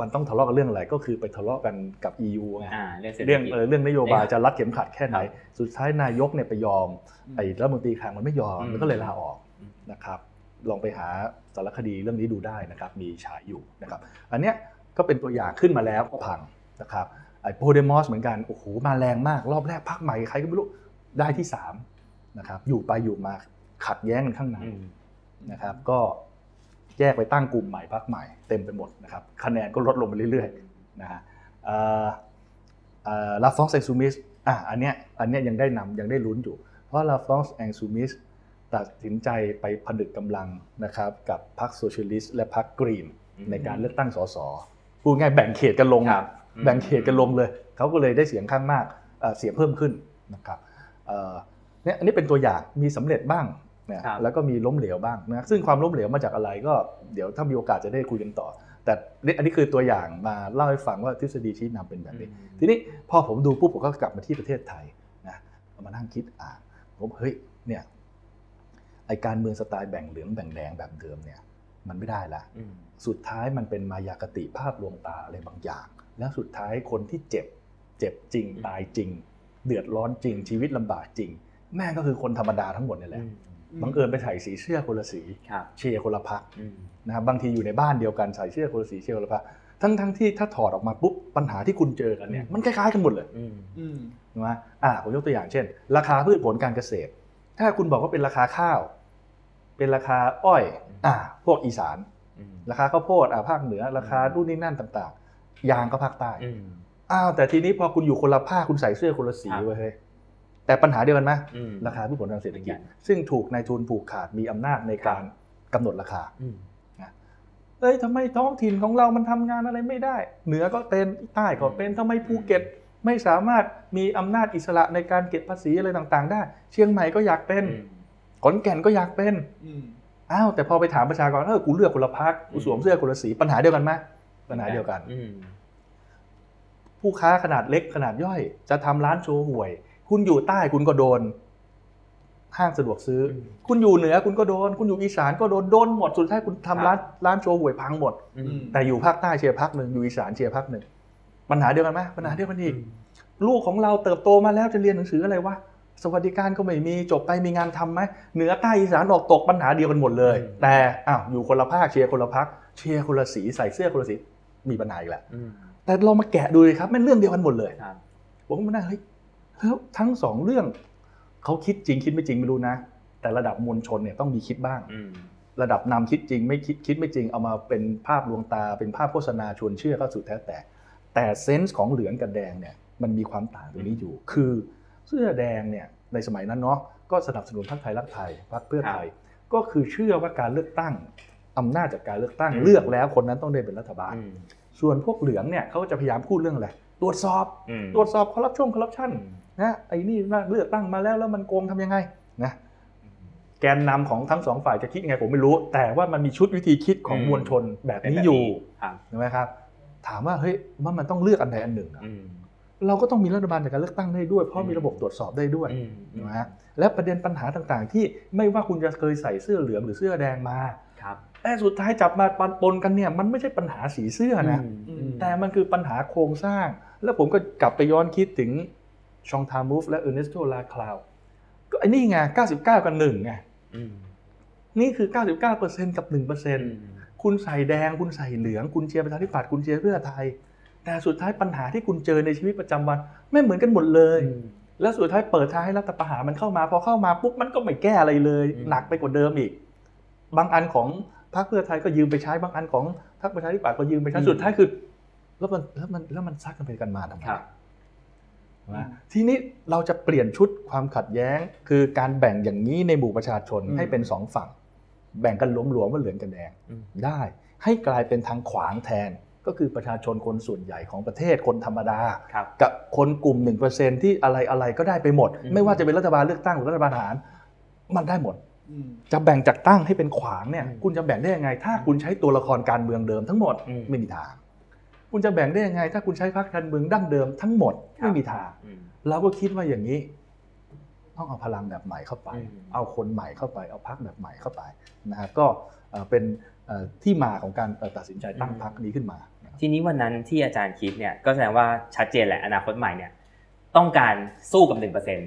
มันต้องทะเลาะกันเรื่องอะไรก็คือไปทะเลาะกันกับ EU ไง
อ่าเรื่องเศรษฐ
เรื่อง
กิจ
เออเรื่องนโยบาย
เนี่ย
จะรัดเข็มขัดแค่ไหน
ครับ
สุดท้ายนายกเนี่ยไปยอม
อืม
ไอ้รัฐมนตรีคลังมันไม่ยอม
อืม
มันก็เลยลาออก
อืม
นะครับลองไปหาสารคดีเรื่องนี้ดูได้นะครับมีฉายอยู่นะครับอันเนี้ยก็เป็นตัวอย่างขึ้นมาแล้วก็พังนะครับไอ้โพเดมอสเหมือนกันโอ้โหมาแรงมากรอบแรกพักใหม่ใครก็ไม่รู้ได้ที่สามนะครับอยู่ไปอยู่มาขัดแย้งกันข้างใน
อืม
นะครับก็ แยกไปตั้งกลุ่มใหม่พรรคใหม่เต็มไปหมดนะครับคะแนนก็ลดลงไปเรื่อยๆนะฮะลาฟรองส์แองซูมิสอะอันเนี้ยอันเนี้ยยังได้นำยังได้ลุ้นอยู่ เพราะลาฟรองส์แองซูมิสตัดสินใจไปผนึกกำลังนะครับกับพรรคโซเชียลิสต์และพรรคกรีน
อืม
ในการเลือกตั้งสสพูดง่ายแบ่งเขตกันลง
ครับอืม
แบ่งเขตกันลงเลย เขาก็เลยได้เสียงข้างมากเอ่อเสียงเพิ่มขึ้นนะครับเอ่อเนี่ยอันนี้เป็นตัวอย่างมีสำเร็จบ้าง นะ
ครับ
แล้วก็มีล้มเหลวบ้างนะซึ่งความล้มเหลวมาจากอะไรก็เดี๋ยวถ้ามีโอกาสจะได้คุยกันต่อ แต่นี่อันนี้คือตัวอย่างมาเล่าให้ฟังว่าทฤษฎีชี้นำเป็นแบบนี้ ทีนี้พอผมดูปุ๊บผมก็กลับมาที่ประเทศไทยนะเอามานั่งคิดอ่านผมเฮ้ยเนี่ยไอการเมืองสไตล์แบ่งเหลืองแบ่งแดงแบบเดิมเนี่ยมันไม่ได้ละ
อืม
สุดท้ายมันเป็นมายากติภาพลวงตาอะไรบางอย่าง แล้วสุดท้ายคนที่เจ็บ เจ็บจริงตายจริง เดือดร้อนจริงชีวิตลำบากจริง แม่งก็คือคนธรรมดาทั้งหมดนี่แหละ บังเอิญไปใส่สีเสื้อคนละสี
ครับ
เชียร์คนละพัก
อืม
นะครับบางทีอยู่ในบ้านเดียวกันใส่เสื้อคนละสีเชียร์คนละพักทั้งทั้งที่ถ้าถอดออกมาปุ๊บปัญหาที่คุณเจอกันเนี่ย
อืม
มันคล้ายๆกันหมดเลย
อืม
อืม
ถูกไหมอ่าผมยกตัวอย่างเช่น ราคาพืชผลการเกษตร ถ้าคุณบอกว่าเป็นราคาข้าว เป็นราคาอ้อยอ่าพวกอีสาน
อืม
ราคาข้าวโพดอ่าภาคเหนือ ราคารุ่นนี้นั่นต่าง ๆ ยางก็ภาคใต้
อืม
อ้าวแต่ทีนี้พอคุณอยู่คนละภาคคุณใส่เสื้อคนละสี
ครับ
เว้ยเฮ้ย แต่ปัญหาเดียวกันไหม
อืม
ราคาพืชผลทางเศรษฐกิจ
เหมือนกัน
ซึ่งถูกนายทุนผูกขาดมีอำนาจในการกำหนดราคา
อืม
เอ้ยทำไมท้องถิ่นของเรามันทำงานอะไรไม่ได้ เหนือก็เป็นใต้ก็เป็นทำไมภูเก็ตไม่สามารถมีอำนาจอิสระในการเก็บภาษีอะไรต่างๆ ได้ เชียงใหม่ก็อยากเป็น
อืม
ขอนแก่นก็อยากเป็น
อืม
อ้าวแต่พอไปถามประชากรเออกูเลือกคนละพักกูสวมเสื้อคนละสีปัญหาเดียวกันไหมปัญหาเดียวกัน
อืม
ผู้ค้าขนาดเล็กขนาดย่อย จะทำร้านโชว์หวย คุณอยู่ใต้คุณก็โดน ห้างสะดวกซื้ออ
ม
คุณอยู่เหนือคุณก็โดน คุณอยู่อีสานก็โดน โดนหมด สุดท้ายคุณทำร้านร้านโชว์หวยพังหมด
อืม
แต่อยู่ภาคใต้เชียร์พักหนึ่งอยู่อีสานเชียร์พักหนึ่ง ปัญหาเดียวกันไหมปัญหาเดียวกันอีก ลูกของเราเติบโตมาแล้วจะเรียนหนังสืออะไรวะ สวัสดิการก็ไม่มีจบไปมีงานทำไหมเหนือใต้อีสานออกตกปัญหาเดียวกันหมดเลย
อืม
แต่อ้าวอยู่คนละภาคเชียร์คนละพักเชียร์คนละสีใส่เสื้อคนละสีมีปัญหาอีกแหละ
อืม
แต่เรามาแกะดูเลยครับแม่งเรื่องเดียวกันหมดเลย
ครับ
ผมก็มานั่งเฮ้ย แล้วทั้งสองเรื่องเขาคิดจริงคิดไม่จริงไม่รู้นะ แต่ระดับมวลชนเนี่ยต้องมีคิดบ้าง
อืม
ระดับนำคิดจริงไม่คิดคิดไม่จริงเอามาเป็นภาพลวงตา เป็นภาพโฆษณาชวนเชื่อก็สุดแท้แต่ แต่เซนส์ของเหลืองกับแดงเนี่ยมันมีความต่างตรงนี้อยู่ คือเสื้อแดงเนี่ยในสมัยนั้นเนาะก็สนับสนุนพรรคไทยรักไทยพรรคเพื่อไทย ก็คือเชื่อว่าการเลือกตั้งอำนาจจากการเลือกตั้ง
อืม
เลือกแล้วคนนั้นต้องได้เป็นรัฐบาล
อืม
ส่วนพวกเหลืองเนี่ยเขาก็จะพยายามพูดเรื่องอะไรตรวจสอบ
อืม
ตรวจสอบคอร์รัปชันคอร์รัปชัน นะไอ้นี่นะเลือกตั้งมาแล้วแล้วมันโกงทำยังไงนะแกนนำของทั้งสองฝ่ายจะคิดยังไงผมไม่รู้ แต่ว่ามันมีชุดวิธีคิดของ
อืม
มวลชนแบบนี้อยู่
ครับ
ใช่ไหมครับ ถามว่าเฮ้ยว่ามันต้องเลือกอันใดอันหนึ่งอะ
อืม
เราก็ต้องมีรัฐบาลจากการเลือกตั้งได้ด้วย เพราะมีระบบตรวจสอบได้ด้วย
อืม
ใช่ไหมฮะและประเด็นปัญหาต่างๆ ที่ไม่ว่าคุณจะเคยใส่เสื้อเหลืองหรือเสื้อแดงมา
ครับ
แต่สุดท้ายจับมาปนปนกันเนี่ยมันไม่ใช่ปัญหาสีเสื้อนะ
อืม
แต่มันคือปัญหาโครงสร้าง แล้วผมก็กลับไปย้อนคิดถึง ชองทามูฟและเออร์เนสโตลาคลาวก็ไอ้นี่ไง 99 กับ1ไง
อืม
นี่คือ 99%กับ 1%คุณใส่แดง คุณใส่เหลือง คุณเชียร์ประชาธิปัตย์คุณเชียร์เพื่อไทย แต่สุดท้ายปัญหาที่คุณเจอในชีวิตประจำวัน ไม่เหมือนกันหมดเลย
อืม
แล้วสุดท้ายเปิดทางให้รัฐประหารมันเข้ามาพอเข้ามาปุ๊บมันก็ไม่แก้อะไรเลย
อืม
หนักไปกว่าเดิมอีก บางอันของพรรคเพื่อไทยก็ยืมไปใช้บางอันของพรรคประชาธิปัตย์ก็ยืมไปใช้สุดท้ายคือ แล้วมันแล้วมันแล้วมันซักกันไปกันมาทำไม
ครับ
นะทีนี้เราจะเปลี่ยนชุดความขัดแย้ง คือการแบ่งอย่างนี้ในหมู่ประชาชน
อืม
ให้เป็นสองฝั่ง แบ่งกันหลวมๆว่าเหลืองกับแดง
อืม
ได้ ให้กลายเป็นทางขวางแทนก็ก็คือประชาชนคนส่วนใหญ่ของประเทศคนธรรมดา
ครับ
กับคนกลุ่ม 1%ที่อะไรอะไรก็ได้ไปหมด
อืม
ไม่ว่าจะเป็นรัฐบาลเลือกตั้งหรือรัฐบาลทหาร มันได้หมด
อืม
จะแบ่งจากตั้งให้เป็นขวางเนี่ย
อืม
คุณจะแบ่งได้ยังไง ถ้าคุณใช้ตัวละครการเมืองเดิมทั้งหมด
อืม
ไม่มีทาง คุณจะแบ่งได้ยังไง ถ้าคุณใช้พรรคการเมืองดั้งเดิมทั้งหมด
ครับ
ไม่มีทาง
อืม
เราก็คิดว่าอย่างนี้ ต้องเอาพลังแบบใหม่เข้าไป
อืม
เอาคนใหม่เข้าไป เอาพรรคแบบใหม่เข้าไปนะฮะก็เอ่อเป็นเอ่อที่มาของการเอ่อตัดสินใจตั้งพรรคนี้ขึ้นมานะครับ
ทีนี้วันนั้นที่อาจารย์คิดเนี่ยก็แสดงว่าชัดเจนแหละอนาคตใหม่เนี่ยต้องการสู้กับหนึ่งเปอร์เซ็น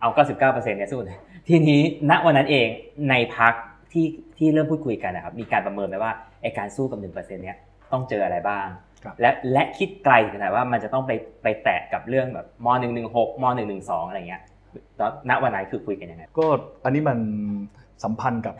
เอาเก้าสิบเก้าเปอร์เซ็นต์เนี่ยสู้เลยทีนี้ณวันนั้นเองในพักที่ที่เริ่มพูดคุยกันนะครับมีการประเมินไหมว่าไอการสู้กับหนึ่งเปอร์เซ็นต์เนี่ยต้องเจออะไรบ้าง
ครับ
และและคิดไกลถึงขนาดว่ามันจะต้องไปไปแตะกับเรื่องแบบมหนึ่งหนึ่งหกมหนึ่งหนึ่งสองอะไรเงี้ยตอนณวันนั้นคือคุยกันยังไง
ก็อันนี้มันสัมพันธ์กับ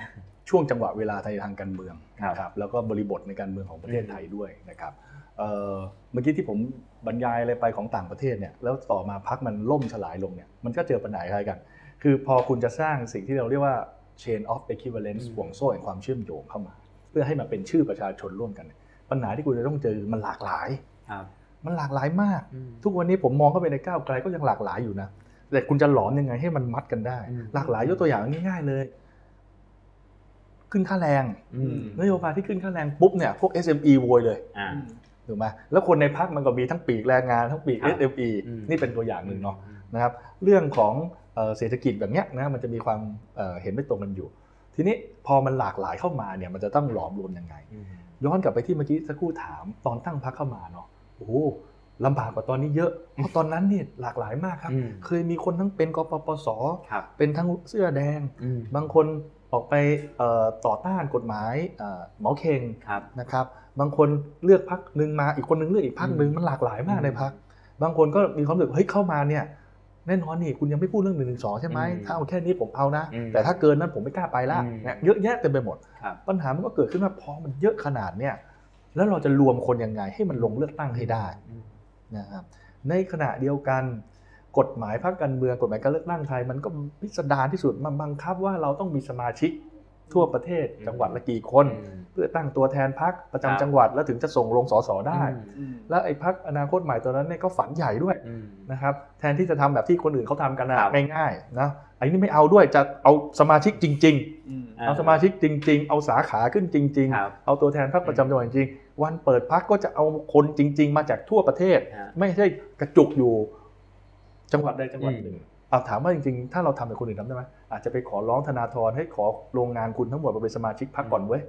ช่วงจังหวะเวลาในทางการเมือง
ครับ
นะครับแล้วก็บริบทในการเมืองของประเทศ
อืม
ไทยด้วยนะครับเอ่อเมื่อกี้ที่ผมบรรยายอะไรไปของต่างประเทศเนี่ยแล้วต่อมาพักมันล่มสลายลงเนี่ยมันก็เจอปัญหาคล้ายกัน คือพอคุณจะสร้างสิ่งที่เราเรียกว่า chain of equivalence
อืม
ห่วงโซ่แห่งความเชื่อมโยงเข้ามา เพื่อให้มันเป็นชื่อประชาชนร่วมกันเนี่ย ปัญหาที่คุณจะต้องเจอคือมันหลากหลาย
ครับ
มันหลากหลายมาก
อืม
ทุกวันนี้ผมมองเข้าไปในก้าวไกลก็ยังหลากหลายอยู่นะแต่คุณจะหลอมยังไงให้มันมัดกันได้
อืม
หลากหลายยกตัวอย่างง่ายๆเลย ขึ้นค่าแรง
อืม
นโยบายที่ขึ้นค่าแรงปุ๊บเนี่ยพวก SME โวยเลย
อ่า
ถูกไหมแล้วคนในพักมันก็มีทั้งปีกแรงงานทั้งปีก
ครับ
SME
อืม
นี่เป็นตัวอย่างหนึ่งเนาะนะครับ เรื่องของเอ่อเศรษฐกิจแบบเนี้ยนะมันจะมีความเอ่อเห็นไม่ตรงกันอยู่ ทีนี้พอมันหลากหลายเข้ามาเนี่ยมันจะต้องหลอมรวมยังไง
อืม
ย้อนกลับไปที่เมื่อกี้สักครู่ถามตอนตั้งพักเข้ามาเนาะโอ้โหลำบากกว่าตอนนี้เยอะเพราะตอนนั้นเนี่ยหลากหลายมากครับ
อืม
เคยมีคนทั้งเป็นกปปส
ครับ
เป็นทั้งเสื้อแดง
อืม
บางคนออกไปเอ่อต่อต้านกฎหมายเอ่อหมอเข่ง
ครับ
นะครับ บางคนเลือกพักหนึ่งมาอีกคนนึงเลือกอีกพักหนึ่ง
อืม
มันหลากหลายมาก
อืม
ในพัก บางคนก็มีความรู้สึกเฮ้ยเข้ามาเนี่ย แน่นอนนี่คุณยังไม่พูดเรื่องหนึ่งหนึ่งสองใช่ไหม
อืม
ถ้าเอาแค่นี้ผมเอานะ
อืม
แต่ถ้าเกินนั้นผมไม่กล้าไปละ
อืม
เนี่ยเยอะแยะเต็มไปหมด
ครับ
ปัญหามันก็เกิดขึ้นว่าพอมันเยอะขนาดเนี่ยแล้วเราจะรวมคนยังไงให้มันลงเลือกตั้งให้ได้
อืม
นะครับในขณะเดียวกันกฎหมายพรรคการเมืองกฎหมายการเลือกตั้งไทย มันก็พิสดารที่สุดมันบังคับว่าเราต้องมีสมาชิก ทั่วประเทศ
อืม
จังหวัดละกี่คน
อืม
เพื่อตั้งตัวแทนพรรคประจำ
ครับ
จังหวัดแล้วถึงจะส่งลงสสได้
อืม
อืม
แล้วไอ้พรรคอนาคตใหม่ตัวนั้นเนี่ยก็ฝันใหญ่ด้วย
อืม
นะครับแทนที่จะทำแบบที่คนอื่นเขาทำกันนะครับง่ายๆนะไอ้นี่ไม่เอาด้วยจะเอาสมาชิกจริงๆ
อืม
อ่า
เอาสมาชิกจริง ๆ เอาสาขาขึ้นจริง
ครับ
ๆเอาตัวแทนพรรคประจำจังหวัดจริงๆวันเปิดพักก็จะเอาคนจริง ๆ มาจากทั่วประเทศ
ฮะ
ไม่ใช่กระจุกอยู่จังหวัดใดจังหวัด
อืม
หนึ่ง เอาถามว่าจริงๆ ถ้าเราทำเป็นคนอื่นทำได้ไหมอาจจะไปขอร้องธนาธรให้ขอโรงงานคุณทั้งหมดมาเป็นสมาชิกพรรคก่อนเว้ย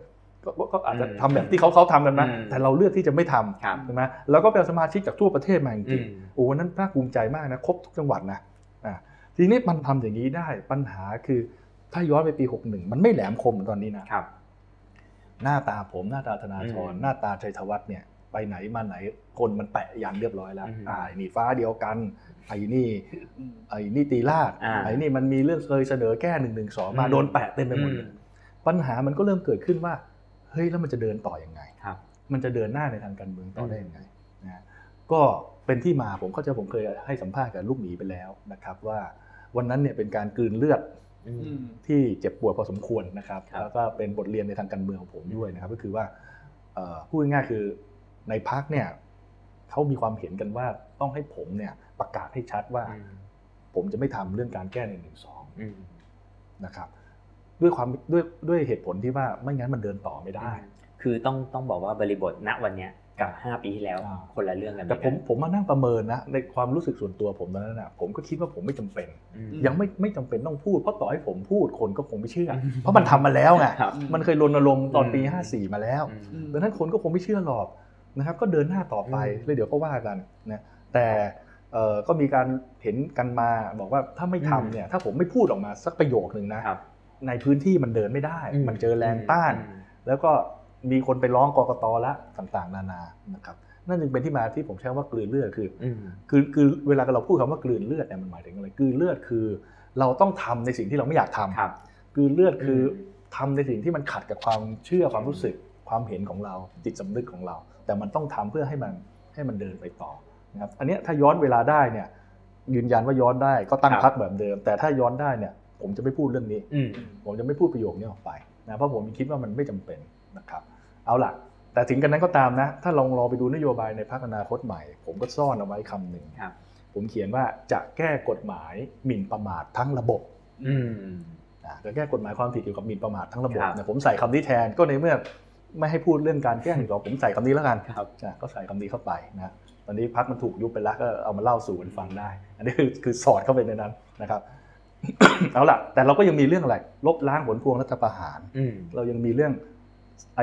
ก็ก็ก็อาจจะทำแบบที่เขาเขาทำกันนะ
อืม
แต่เราเลือกที่จะไม่ทำ
ครับ
ใช่ไหมแล้วก็เป็นสมาชิกจากทั่วประเทศมาจ
อื
ริง
ม
ๆโอ้วันนั้นน่าภูมิใจมากนะครบทุกจังหวัดนะอะทีนี้มันทำอย่างนี้ได้ปัญหาคือถ้าย้อนไปปี 61 มันไม่แหลมคมเหมือนตอนนี้นะ
ครับ
หน้าตาผมหน้าตาธนาธร
อืม
หน้าตาชัยธวัฒน์เนี่ย ไปไหนมาไหนคนมันแปะยันเรียบร้อยแล้ว
อืม
อ่าไอ้นี่ฟ้าเดียวกัน ไอ้นี่
อืม
ไอ้นี่ตีลาด
อ่า
ไอ้นี่มันมีเรื่องเคยเสนอแก้หนึ่งหนึ่งสองมา
อืม
โดนแปะเต็มไปหมดเลย
อืม
ปัญหามันก็เริ่มเกิดขึ้นว่า เฮ้ยแล้วมันจะเดินต่อยังไง
ครับ
มันจะเดินหน้าในทางการเมืองต่ออ
ม
ได้ยังไงนะก็เป็นที่มาผมเข้าใจผมเคยให้สัมภาษณ์กับลูกหมีไปแล้วนะครับ ว่าวันนั้นเนี่ยเป็นการกลืนเลือด
อืม
อืม
ที่เจ็บปวดพอสมควรนะครับ
ครับ
แล้วก็เป็นบทเรียนในทางการเมืองของผมด้วยนะครับ ก็คือว่าเอ่อพูดง่ายๆคือ ในพักเนี่ยเขามีความเห็นกันว่าต้องให้ผมเนี่ยประกาศให้ชัดว่า
อืม
ผมจะไม่ทำเรื่องการแก้หนึ่งหนึ่งสอง
อืม
นะครับ ด้วยความด้วยด้วยเหตุผลที่ว่าไม่งั้นมันเดินต่อไม่ได้
คือต้องต้องบอกว่าบริบทณวันเนี้ยกับ5ปีที่แล้ว
อ่า
คนละเรื่องกัน
แต่ผมผมมานั่งประเมินนะในความรู้สึกส่วนตัวผมตอนนั้นนะผมก็คิดว่าผมไม่จำเป็น
อืม
ยังไม่ไม่จำเป็นต้องพูดเพราะต่อให้ผมพูดคนก็คงไม่เชื่อ
อืม
เพราะมันทำมาแล้วไง
ครับ
มันเคยรณรงค์ตอนปี
อืม
54 มาแล้ว
อืม
อืม
ดังนั้นคนก็คงไม่เชื่อหรอก นะครับก็เดินหน้าต่อไป
อืม
แล้วเดี๋ยวก็ว่ากันนะแต่เอ่อก็มีการเห็นกันมาบอกว่าถ้าไม่ทำเนี่ยถ้าผมไม่พูดออกมาสักประโยคหนึ่งนะครับในพื้นที่มันเดินไม่ได้
อืม
มันเจอแรงต้าน
อืม
แล้วก็มีคนไปร้องกกตละต่างๆ นานานะครับนั่นจึงเป็นที่มาที่ผมใช้ว่ากลืนเลือดคือ
อืม
คือคือเวลาเราพูดคำว่ากลืนเลือดเนี่ยมันหมายถึงอะไรกลืนเลือดคือ เราต้องทำในสิ่งที่เราไม่อยากทำ
ครับ
กลืนเลือดคืออ
ม
ทำในสิ่งที่มันขัดกับความเชื่อความรู้สึกความเห็นของเราจิตสำนึกของเรา แต่มันต้องทำเพื่อให้มันให้มันเดินไปต่อนะครับอันเนี้ยถ้าย้อนเวลาได้เนี่ยยืนยันว่าย้อนได้ก็ตั้ง
ครับ
พักแบบเดิม แต่ถ้าย้อนได้เนี่ยผมจะไม่พูดเรื่องนี้
อืม
ผมจะไม่พูดประโยคนี้ออกไปนะเพราะผมคิดว่ามันไม่จำเป็นนะครับเอาล่ะ แต่ถึงกันนั้นก็ตามนะ ถ้าลองรอไปดูนโยบายในพรรคอนาคตใหม่ ผมก็ซ่อนเอาไว้คำหนึ่ง
ครับ
ผมเขียนว่าจะแก้กฎหมายหมิ่นประมาททั้งระบบ
อืม
นะจะแก้กฎหมายความผิดเกี่ยวกับหมิ่นประมาททั้งระบบ
ครับ
เนี่ยผมใส่คำนี้แทนก็ในเมื่อ ไม่ให้พูดเรื่องการแก้หนึ่งสองผมใส่คำนี้แล้วกัน
ครับ
นะก็ใส่คำนี้เข้าไปนะตอนนี้พักมันถูกยุบไปแล้วก็เอามาเล่าสู่กันฟังได้ อันนี้คือคือสอดเข้าไปในนั้นนะครับเอาล่ะ แต่เราก็ยังมีเรื่องอะไร ลบล้างผลพวงรัฐประหาร
อืม
เรายังมีเรื่อง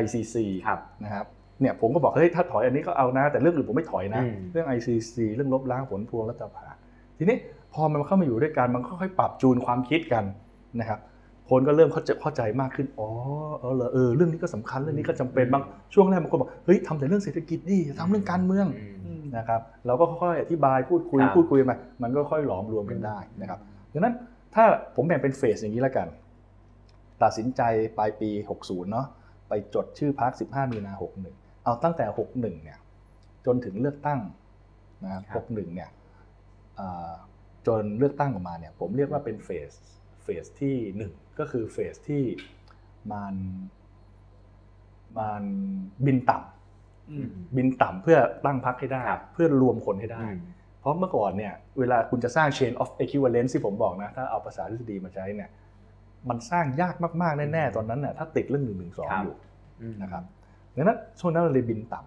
ICC
ครับ
นะครับเนี่ยผมก็บอกเฮ้ยถ้าถอยอันนี้ก็เอานะ แต่เรื่องอื่นผมไม่ถอยนะ
อืม
เรื่อง ICC เรื่องลบล้างผลพวงรัฐประหาร ทีนี้พอมันเข้ามาอยู่ด้วยกันมันก็ค่อยๆปรับจูนความคิดกันนะครับ คนก็เริ่มเข้าใจเข้าใจมากขึ้น อ๋อ เออเหรอเออ เรื่องนี้ก็สำคัญ เรื่องนี้ก็จำเป็นบาง ช่วงแรกบางคนบอก เฮ้ยทำแต่เรื่องเศรษฐกิจดิอย่าทำเรื่องการเมือง
อืม
นะครับ เราก็ค่อยๆอธิบายพูดคุย
ครับ
พูดคุยมามันก็ค่อยหลอมรวมกันได้นะครับดังนั้นถ้าผมแบ่งเป็นเฟสอย่างนี้แล้วกัน ตัดสินใจปลายปี 60 เนาะ ไปจดชื่อพรรค15 มีนา 61 เอาตั้งแต่ 61 เนี่ย จนถึงเลือกตั้งนะครับ
ครับ
61 เนี่ยอ่าจนเลือกตั้งออกมาเนี่ย ผมเรียกว่าเป็นเฟสเฟสที่หนึ่งก็คือเฟสที่มันมันบินต่ำ
อืม
บินต่ำเพื่อตั้งพรรคให้ได้
ครับ
เพื่อรวมคนให้ได้
อืม
เพราะเมื่อก่อนเนี่ยเวลาคุณจะสร้าง chain of equivalence ที่ผมบอกนะ ถ้าเอาภาษาทฤษฎีมาใช้เนี่ยมันสร้างยากมาก ๆ แน่ ๆ ตอนนั้นน่ะถ้าติดเรื่องหนึ่งหนึ่งสอง
ครับ
อยู่
อืม
นะครับดังนั้นช่วงนั้นเราเลยบินต่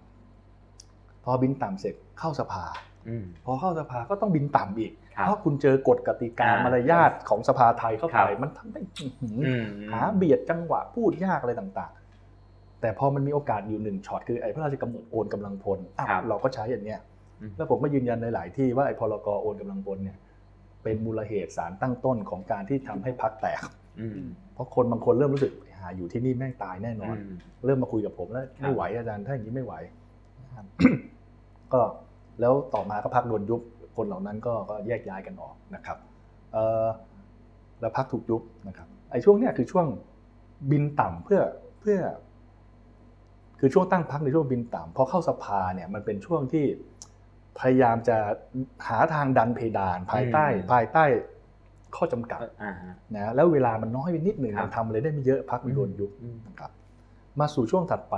ำพอบินต่ำเสร็จเข้าสภา
อืม
พอเข้าสภาก็ต้องบินต่ำอีก
ครับ
เพราะคุณเจอกฎกติกา
อ่าม
มารยาทของสภาไทยเข้า
ครั
ไป
บ
มันทำให้อื้อหือ
อืม
หาเบียดจังหวะพูดยากอะไรต่างๆ แต่พอมันมีโอกาสอยู่หนึ่งช็อตคือไอ้พระราชกำหนดโอนกำลังพลอ้าว
ครับ
เราก็ใช้อย่างเนี้ย
อืม
แล้วผมก็ยืนยันในหลายที่ว่าไอ้พรกโอนกำลังพลเนี่ย เป็นมูลเหตุสารตั้งต้นของการที่ทำให้พักแตก
อืม
เพราะคนบางคนเริ่มรู้สึกหาอยู่ที่นี่แม่งตายแน่นอน
อืม
เริ่มมาคุยกับผมแล้ว
ครับ
ไม่ไหวอาจารย์ถ้าอย่างนี้ไม่ไหวนะครับก็แล้วต่อมาก็พักโดนยุบ คนเหล่านั้นก็ก็แยกย้ายกันออกนะครับเอ่อแล้วพักถูกยุบนะครับไอ้ช่วงเนี้ยคือช่วงบินต่ำเพื่อเพื่อ คือช่วงตั้งพักในช่วงบินต่ำพอเข้าสภาเนี่ยมันเป็นช่วงที่พยายามจะหาทางดันเพดานภายใต้
อืม
ภายใต้ข้อจำกัด
อ่าฮะ
นะแล้วเวลามันน้อยไปนิดหนึ่ง
ครับ
มันทำอะไรได้ไม่เยอะพักมันโดนยุบ
อืม
นะครับมาสู่ช่วงถัดไป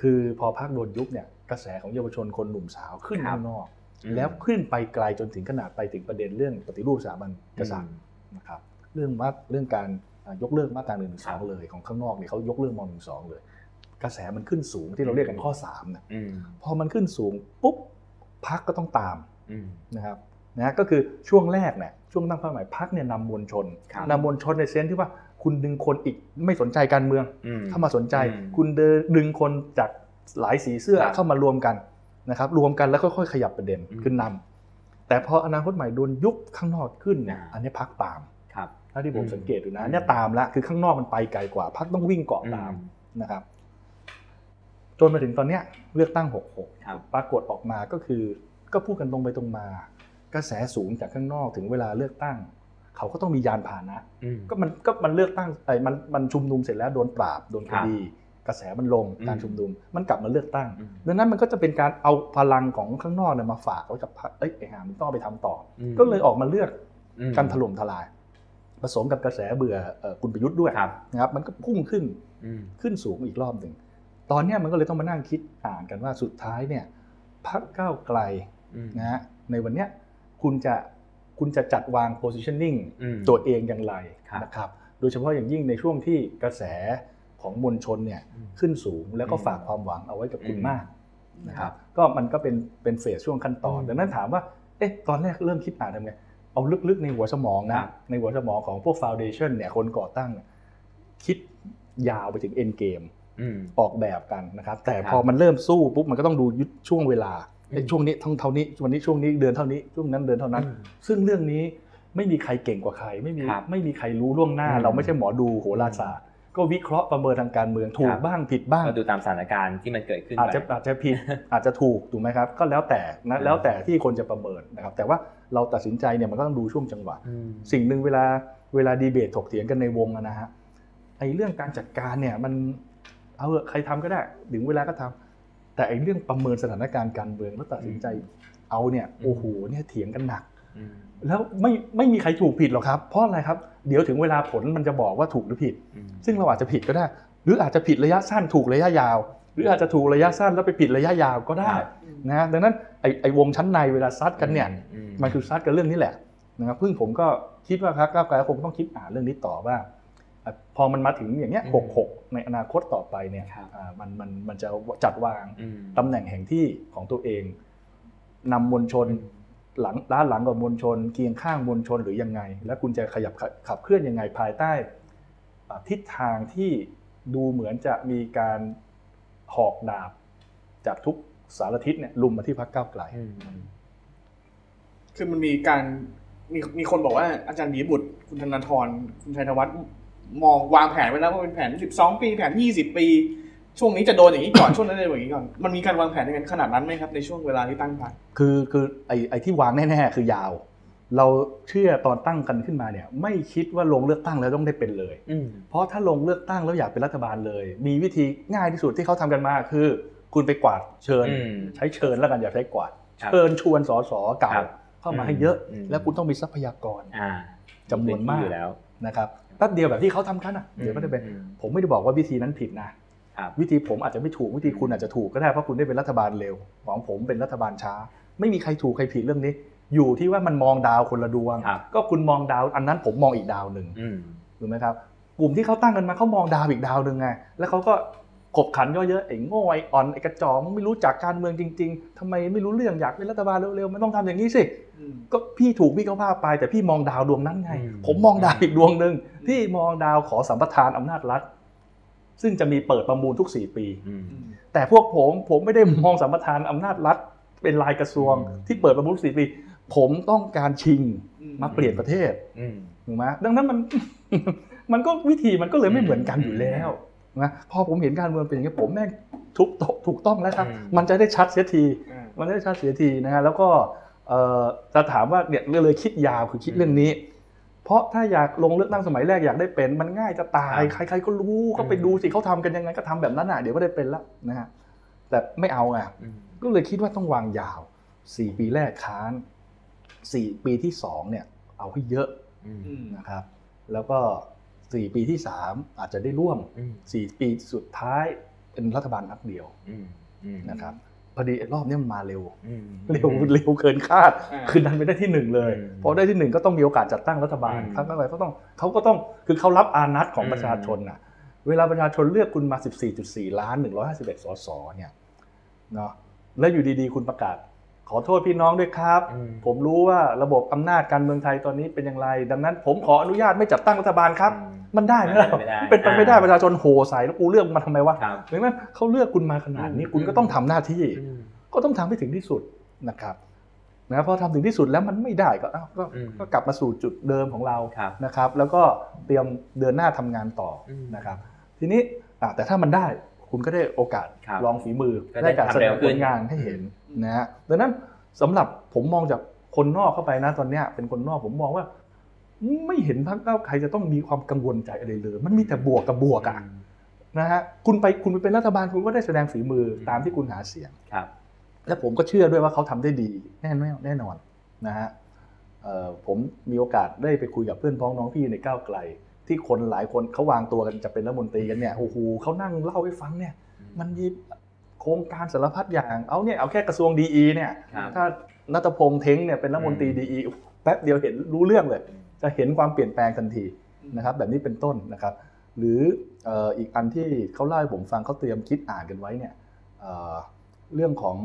คือพอพักโดนยุบเนี่ยกระแสของเยาวชนคนหนุ่มสาวขึ้น
ครับ
ข้างนอก
อืม
แล้วขึ้นไปไกลจนถึงขนาดไปถึงประเด็นเรื่องปฏิรูปสถาบันกษัตริย์นะครับเรื่องมาเรื่องการอ่ายกเลิกมาตราหนึ่งสองเลยของข้างนอกเนี่ยเขายกเลิกมหนึ่งสองเลย กระแสมันขึ้นสูงที่เราเรียกกันข้อ3นะ
อืม
พอมันขึ้นสูงปุ๊บพักก็ต้องตาม
อืม
นะครับนะก็คือช่วงแรกเนี่ยช่วงตั้งเป้าหมายพักเนี่ยนำมวลชน
ครับ
นำมวลชนในเซนส์ที่ว่าคุณดึงคนอีกไม่สนใจการเมือง
อืม
เข้ามาสนใจ
อืม
คุณเดินดึงคนจากหลายสีเสื้อ
ครับ
เข้ามารวมกัน นะครับรวมกันแล้วค่อยๆขยับประเด็น
อืม
ขึ้นนำแต่พออนาคตใหม่โดนยุบข้างนอกขึ้นเนี่ย
อ่า
อันนี้พักตาม
ครับ
ถ้าที่ผม
อืม
สังเกตดูนะ
อืม
อันเนี่ยตามละคือข้างนอกมันไปไกลกว่าพักต้องวิ่งเกาะตาม
อืม
นะครับ จนมาถึงตอนเนี้ยเลือกตั้ง 66
ครับ
ปรากฏออกมาก็คือ ก็พูดกันตรงไปตรงมา กระแสสูงจากข้างนอกถึงเวลาเลือกตั้ง เขาก็ต้องมียานพาหนะ
อืม
ก็มันก็มันเลือกตั้งไอ้มันมันชุมนุมเสร็จแล้วโดนปราบโดนค
ครับ
ดี กระแสมันลง
อืม
การชุมนุมมันกลับมาเลือกตั้ง
อืม
ดังนั้นมันก็จะเป็นการเอาพลังของข้างนอกเนี่ยมาฝากไว้กับพรรคเอ้ยไอ้หามันต้องเอาไปทำต่ออ
ม
ก็เลยออกมาเลือก
อืม
กันถล่มทลาย ผสมกับกระแสเบื่อเอ่อคุณประยุทธ์ด้วย
ครับ
นะครับ มันก็พุ่งขึ้น
อืม
ขึ้นสูงอีกรอบหนึ่งตอนเนี้ยมันก็เลยต้องมานั่งคิดอ่านกันว่าสุดท้ายเนี่ยพรรคก้าวไกล
อืม
นะฮะในวันเนี้ยคุณจะคุณจะจัดวาง positioning
อืม
ตัวเองอย่างไร
ครับ
นะครับ โดยเฉพาะอย่างยิ่งในช่วงที่กระแส ของมวลชนเนี่ย
อืม
ขึ้นสูงแล้วก็
อืม
ฝากความหวังเอาไว้กับคุณ
อืม
มากนะค
ครั
รับบก็มันก็เป็นเป็นเฟสช่วงขั้นตอน
อืม
ดังนั้นถามว่าเอ๊ะตอนแรกเริ่มคิดอ่านทำไงเอาลึกๆในหัวสมอง
ค
นะ
รับ
ในหัวสมองของพวก foundation เนี่ยคนก่อตั้งเนี่ยคิดยาวไปถึง end game
อืม
ออกแบบกันนะครับ แต่
ครับ
พอมันเริ่มสู้ปุ๊บมันก็ต้องดูยุทธช่วงเวลา
อืม
ไอ้ช่วงนี้เท่าเท่านี้วันนี้ช่วงนี้เดือนเท่านี้ช่วงนั้นเดือนเท่านั้น
อืม
ซึ่งเรื่องนี้ไม่มีใครเก่งกว่าใคร ไม่มี
ครับ
ไม่มีใครรู้ล่วงหน้า
อืม
เราไม่ใช่หมอดูโหราศาสตร์ ก็วิเคราะห์ประเมินทางการเมืองถู
ค
ก
รับ
บ้างผิดบ้าง
ก็ดูตามสถานการณ์ที่มันเกิดขึ้น
อาจจะ
ไป
อาจจะผิดอาจจะถูกถูกไหมครับก็แล้วแต่นะ
อืม
แล้วแต่ที่คนจะประเมินนะครับแต่ว่าเราตัดสินใจเนี่ยมันก็ต้องดูช่วงจังหวะ
อืม
สิ่งหนึ่งเวลาเวลาดีเบตถกเถียงกันในวงอะนะฮะไอ้เรื่องการจัดการเนี่ยมันเอาเถอะใครทำก็ได้ถึงเวลาก็ทำแต่ไอ้เรื่องประเมินสถานการณ์การเมืองแล้วตัดสินใจเอาเนี่ยโอ้โหเนี่ยเถียงกันหนัก
อืม
แล้วไม่ไม่มีใครถูกผิดหรอกครับ เพราะอะไรครับ เดี๋ยวถึงเวลาผลมันจะบอกว่าถูกหรือผิด
อืม
ซึ่งเราอาจจะผิดก็ได้ หรืออาจจะผิดระยะสั้นถูกระยะยาว หรืออาจจะถูกระยะสั้นแล้วไปผิดระยะยาวก็ได้
ครับ
นะดังนั้นไอ้ไอ้วงชั้นในเวลาซัดกันเนี่ย
อืม
มันคือซัดกันเรื่องนี้แหละนะครับเพิ่งผมก็คิดว่าพรรคก้าวไกลคงต้องคิดอ่านเรื่องนี้ต่อว่าอะพอมันมาถึงอย่างเงี้ย
อืม
หกหกในอนาคตต่อไปเนี่ย
ครับ
อ่ามันมันมันจะจัดวาง
อืม
ตำแหน่งแห่งที่ของตัวเองนำมวลชน หลังด้านหลังกับมวลชน เคียงข้างมวลชนหรือยังไง และคุณจะขยับขับขับเคลื่อนยังไงภายใต้อ่าทิศทางที่ดูเหมือนจะมีการหอกดาบ จากทุกสารทิศเนี่ยลุมมาที่พรรคก้าวไกล
อืม
คือมันมีการมีมีคนบอกว่าอาจารย์บีบุตร คุณธนาธรคุณชัยธวัฒน์มองวางแผนไว้แล้วว่าเป็นแผน 12 ปี แผน 20 ปี ช่วงนี้จะโดนอย่างนี้ก่อนช่วงนั้นจะโดนอย่างนี้ก่อนมันมีการวางแผนในกันขนาดนั้นไหมครับในช่วงเวลาที่ตั้งพรรค
คือคือไอ้ไอ้ที่วางแน่ๆคือยาว เราเชื่อตอนตั้งกันขึ้นมาเนี่ย ไม่คิดว่าลงเลือกตั้งแล้วต้องได้เป็นเลย
อืม
เพราะถ้าลงเลือกตั้งแล้วอยากเป็นรัฐบาลเลย มีวิธีง่ายที่สุดที่เขาทำกันมาคือ คุณไปกวาดเชิญ
อืม
ใช้เชิญแล้วกันอย่าใช้กวาด
ครับ
เชิญชวนสสเก่า
ครับ
เข้ามาให้เยอะ
อืม
แล้วคุณต้องมีทรัพยากร
อ่า
จำนวนมาก
อยู่แล้ว
นะครับแป๊บเดียวแบบที่เขาทำกันอะเดี๋ยวก็ได้เป็น
อืม
ผมไม่ได้บอกว่าวิธีนั้นผิดนะ
ครับ
วิธีผมอาจจะไม่ถูกวิธีคุณอาจจะถูกก็ได้เพราะคุณได้เป็นรัฐบาลเร็วของผมเป็นรัฐบาลช้า ไม่มีใครถูกใครผิดเรื่องนี้ อยู่ที่ว่ามันมองดาวคนละดวง
ครับ
ก็คุณมองดาว อันนั้นผมมองอีกดาวหนึ่ง
อืม
ถูกไหมครับกลุ่มที่เขาตั้งกันมาเขามองดาวอีกดาวหนึ่งไงแล้วเขาก็กบขันย่อเยอะไอ้โง่ไอ้อ่อนไอ้กระจอกมึงไม่รู้จักการเมืองจริง ๆทำไมไม่รู้เรื่องอยากเป็นรัฐบาลเร็วๆมันต้องทำอย่างนี้สิก็พี่ถูกพี่เขาพาไป แต่พี่มองดาวดวงนั้นไง
อืม
ผมมองดาวอีกดวงหนึ่งพี่มองดาวขอสัมปทานอำนาจรัฐ ซึ่งจะมีเปิดประมูลทุกสี่ปี
อืม
แต่พวกผมผมไม่ได้มองสัมปทานอำนาจรัฐเป็นรายกระทรวง
อืม
ที่เปิดประมูลทุกสี่ปี ผมต้องการชิงมาเปลี่ยนประเทศ
อืม
ถูกไหมดังนั้นมันมันก็วิธีมันก็เลยไม่เหมือนกันอยู่แล้วนะพอผมเห็นการเมืองเป็นอย่างนี้ผมแม่งทุกถูกต้องแล้วครับ
อืม
มันจะได้ชัดเสียที
อ่า
มันได้ชัดเสียทีนะฮะแล้วก็เอ่อจะถามว่าเนี่ยเลยคิดยาวคือคิดเรื่องนี้ เพราะถ้าอยากลงเลือกตั้งสมัยแรกอยากได้เป็น มันง่ายจะตาย
ครับ
ใครๆก็รู้ก็ไป
อืม
ดูสิเขาทำกันยังไงก็ทำแบบนั้นอะเดี๋ยวก็ได้เป็นละนะฮะแต่ไม่เอาไง
อืม
ก็เลยคิดว่าต้องวางยาวสี่ปีแรกค้านสี่ปีที่สองเนี่ย เอาให้เยอะ
อืม
นะครับ แล้วก็สี่ปีที่สามอาจจะได้ร่วม
อืม
สี่ปีสุดท้ายเป็นรัฐบาลนักเดียว
อืมอืม
นะครับ พอดีไอ้รอบเนี้ยมันมาเร็ว
อืม
เร็วเร็วเกินคาด
อ่า
คือดันไปได้ที่หนึ่งเลย
อืม
พอได้ที่หนึ่งก็ต้องมีโอกาสจัดตั้งรัฐบาล
อืม
ครั้งอะไรก็ต้องเขาก็ต้องคือเขารับอานัตของ
อืม
ประชาชนน่ะเวลาประชาชนเลือกคุณมา 14.4 ล้าน 151 สสเนี่ยเนาะแล้วอยู่ดีๆ คุณประกาศ ขอโทษพี่น้องด้วยครับ
อืม
ผมรู้ว่าระบบอำนาจการเมืองไทยตอนนี้เป็นอย่างไร ดังนั้นผมขออนุญาตไม่จัดตั้งรัฐบาลครับ
อื ม
มันได้ไหมล่ะ
ไม่ได้
เป็นไปไม่ได้
อ่า
ประชาชนโหใส่แล้วกูเลือกมาทำไมวะ
ครับ
เห็นไหมเขาเลือกคุณมาขนาดนี้
อืม
คุณก็ต้องทำหน้าที่
อืม
ก็ต้องทำให้ถึงที่สุดนะครับนะพอทำถึงที่สุดแล้วมันไม่ได้ก็อ้าวก็
อืม
ก็กลับมาสู่จุดเดิมของเรา
ครับ
นะครับ แล้วก็เตรียมเดินหน้าทำงานต่ออ
ม
นะครับ ทีนี้อะแต่ถ้ามันได้คุณก็ได้โอกาส
ครับ
ลองฝีมือ
ก็ได้
ได้การ
ทำ
แสด
เร็
ง
วขึ้
ผ
น
ลงานให้เห็นนะฮะดังนั้นสำหรับผมมองจากคนนอกเข้าไปนะตอนเนี้ยเป็นคนนอกผมมองว่า ไม่เห็นพรรคก้าวไกลจะต้องมีความกังวลใจอะไรเลย มันมีแต่บวกกับบวกอะนะฮะคุณไปคุณไปเป็นรัฐบาลคุณก็ได้แสดงฝีมือตามที่คุณหาเสียง
ครับ
และผมก็เชื่อด้วยว่าเขาทำได้ดีแน่นอนแน่นอนนะฮะเอ่อผมมีโอกาสได้ไปคุยกับเพื่อนพ้องน้องพี่ในก้าวไกล ที่คนหลายคนเขาวางตัวกันจะเป็นรัฐมนตรีกันเนี่ยโอ้โหเขานั่งเล่าให้ฟังเนี่ย มันมีโครงการสารพัดอย่างเอาเนี่ยเอาแค่กระทรวงดีเนี่ย
ครับ
ถ้านัทพงษ์เท้งเนี่ยเป็นรัฐมนตรี
อืม
ดีแป๊บเดียวเห็นรู้เรื่องเลย จะเห็นความเปลี่ยนแปลงทันทีนะครับ แบบนี้เป็นต้นนะครับ หรือเอ่ออีกอันที่เขาเล่าให้ผมฟังเขาเตรียมคิดอ่านกันไว้เนี่ยเอ่อเรื่องของ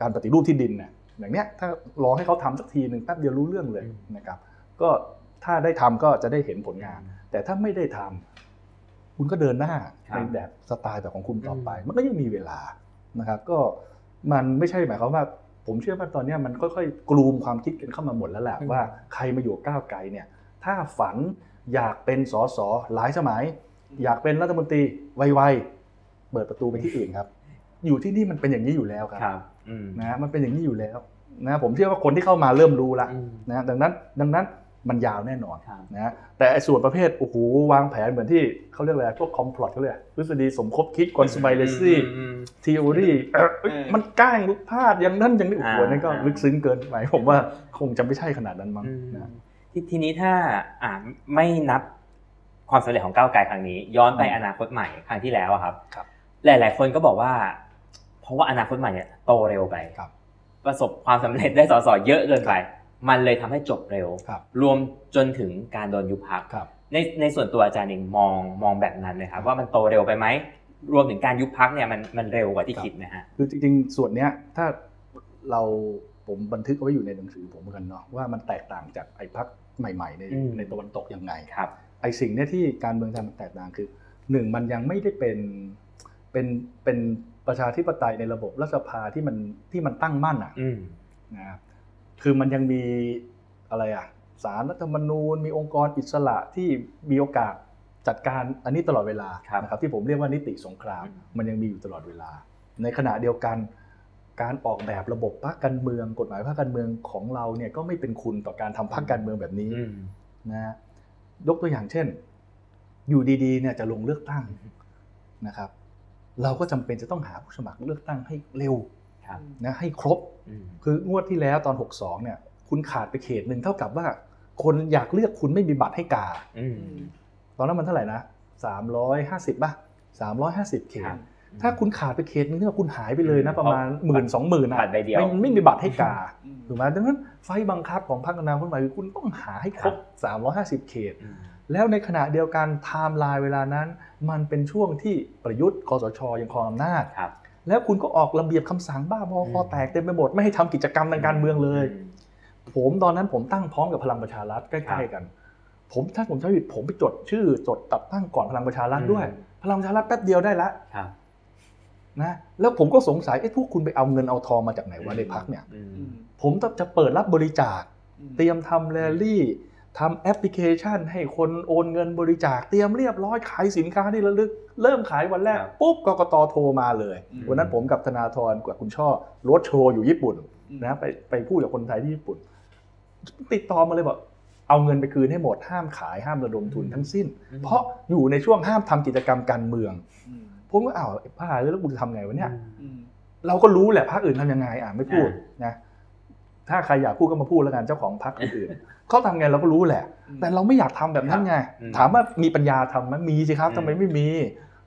การปฏิรูปที่ดินเนี่ยอย่างเนี้ยถ้ารอให้เขาทำสักทีหนึ่งแป๊บเดียวรู้เรื่องเลย
อืม
นะครับ ก็ถ้าได้ทำก็จะได้เห็นผลงาน แต่ถ้าไม่ได้ทำคุณก็เดินหน้า
ครับ
ในแบบสไตล์แบบของคุณต่อไป
อืม
มันก็ยังมีเวลานะครับ ก็มันไม่ใช่หมายความว่า ผมเชื่อว่าตอนเนี้ยมันค่อยๆ กลูมความคิดกันเข้ามาหมดแล้วแหละ
อืม
ว่าใครมาอยู่ก้าวไกลเนี่ยถ้าฝันอยากเป็นสสหลายสมัย อยากเป็นรัฐมนตรีไวๆเปิดประตูไปที่อื่นครับ อยู่ที่นี่มันเป็นอย่างนี้อยู่แล้วครับ
ครับอืม
นะมันเป็นอย่างนี้อยู่แล้วนะผมเชื่อว่าคนที่เข้ามาเริ่มรู้ละ
อืม
นะดังนั้นดังนั้น มันยาวแน่นอน
ครับ
นะแต่ไอ้ส่วนประเภทโอ้โหวางแผนเหมือนที่เขาเรียกอะไรพวกคอมพลอตเขาเรียกทฤษฎีสมคบคิด conspiracy
อืม
ทีโอรีเอ้ย
เออ
มันก้างพลาดอย่างนั้นอย่างนี้โอ้โห
อ่า
นั่นก็
อ่า
ลึกซึ้งเกินไปผมว่าคงจะไม่ใช่ขนาดนั้นมั้ง
อืม
นะ
ททีนี้ถ้าอ่าไม่นับความสำเร็จของก้าวไกลครั้งนี้ ย้อนไป
อืม
อนาคตใหม่ครั้งที่แล้วอะครับ
ครับ
หลาย ๆ คนก็บอกว่า เพราะว่าอนาคตใหม่เนี่ยโตเร็วไป
ครับ
ประสบความสำเร็จได้สสเยอะเกินไป มันเลยทำให้จบเร็ว
ครับ
รวมจนถึงการโดนยุบพัก
ครับ
ในในส่วนตัวอาจารย์เองมองมองแบบนั้นเลยครับ ว่ามันโตเร็วไปไหมรวมถึงการยุบพักเนี่ยมันมันเร็วกว่าที่คิดนะฮะ
คือจริงๆ ส่วนเนี้ยถ้าเราผมบันทึกเอาไว้อยู่ในหนังสือผมเหมือนกันเนาะว่ามันแตกต่างจากไอ้พักใหม่ ๆ ใน
อืม
ในตะวันตกยังไง
ครับ
ไอ้สิ่งเนี้ยที่การเมืองไทยมันแตกต่างคือหนึ่งมันยังไม่ได้เป็นเป็นเป็นประชาธิปไตยในระบบรัฐสภาที่มันที่มันตั้งมั่นอะ
อืม
นะครับ คือมันยังมีอะไรอะสารรัฐธรรมนูญ มีองค์กรอิสระที่มีโอกาสจัดการอันนี้ตลอดเวลา
ครับ
นะครับที่ผมเรียกว่านิติสงคราม
อืม
มันยังมีอยู่ตลอดเวลา ในขณะเดียวกันการออกแบบระบบพรรคการเมือง กฎหมายพรรคการเมืองของเราเนี่ยก็ไม่เป็นคุณต่อการทำพรรคการเมืองแบบนี้
อืม
นะฮะยกตัวอย่างเช่น อยู่ดีๆเนี่ยจะลงเลือกตั้งนะครับ เราก็จำเป็นจะต้องหาผู้สมัครเลือกตั้งให้เร็ว
ครับ
นะให้ครบ
อืม
คืองวดที่แล้วตอน 62เนี่ยคุณขาดไปเขตหนึ่งเท่ากับว่า คนอยากเลือกคุณไม่มีบัตรให้กา
อืม
ตอนนั้นมันเท่าไหร่นะ350ป่ะ350 เข
ครั
ต
บ
ถ้าคุณขาดไปเขตนึงเนี่ยคุณหายไปเลยนะ
อืม
ประมาณหมื่นสองหมื่น
บัตรใบเดียว
ไม่ไม่มีบัตรให้กา
อืม
ถูกไหมดังนั้นไฟบังคับของพรรคอนาคตใหม่คือคุณต้องหาให้ครบ 350 เขต
อืม
แล้วในขณะเดียวกันไทม์ไลน์เวลานั้น มันเป็นช่วงที่ประยุทธ์คอสชยังครองอำนาจ
ครับ
แล้วคุณก็ออกระเบียบคำสั่งบ้าบอคอแตกเต็มไปหมดไม่ให้ทำกิจกรรมทางการเมืองเลย ผมตอนนั้นผมตั้งพร้อมกับพลังประชารัฐใกล้ๆกัน ผมถ้าผมจำไม่ผิดผมไปจดชื่อจดจัดตั้งก่อนพลังประชารัฐด้วย
อืม
พลังประชารัฐแป๊บเดียวได้ละ
ครับ
นะแล้วผมก็สงสัยเอ๊ะพวกคุณไปเอาเงินเอาทองมาจากไหนวะในพรรคเนี่ย
อืม
อืม
ผมจะเปิดรับบริจาค
อืม
เตรียมทำแรลลี่ ทำแอปพลิเคชันให้คนโอนเงินบริจาคเตรียมเรียบร้อยขายสินค้าที่ระลึก เริ่มขายวันแรก
ครับ
ปุ๊บกกตโทรมาเลย
อืม
วันนั้นผมกับธนาธรกับคุณช่อรถโชว์อยู่ญี่ปุ่น
อืม
นะไปไปพูดกับคนไทยที่ญี่ปุ่น ติดต่อมาเลยบอกเอาเงินไปคืนให้หมดห้ามขายห้ามระดมทุนทั้งสิ้น
อืม
เพราะอยู่ในช่วงห้ามทำกิจกรรมการเมือง
อืม
ผมก็อ้าวไอ้บ้าแล้วกูจะทำไงวะเนี่ย
อืม
เราก็รู้แหละพรรคอื่นทำยังไงอะไม่พูด
อ่
นะ ถ้าใครอยากพูดก็มาพูดแล้วกันเจ้าของพรรคอื่นๆเขาทำไงเราก็รู้แหละ
อืม
แต่เราไม่อยากทำแบบนั้นไง
อืม
ถามว่ามีปัญญาทำไหมมีสิครับ
อืม
ทำไมไม่มี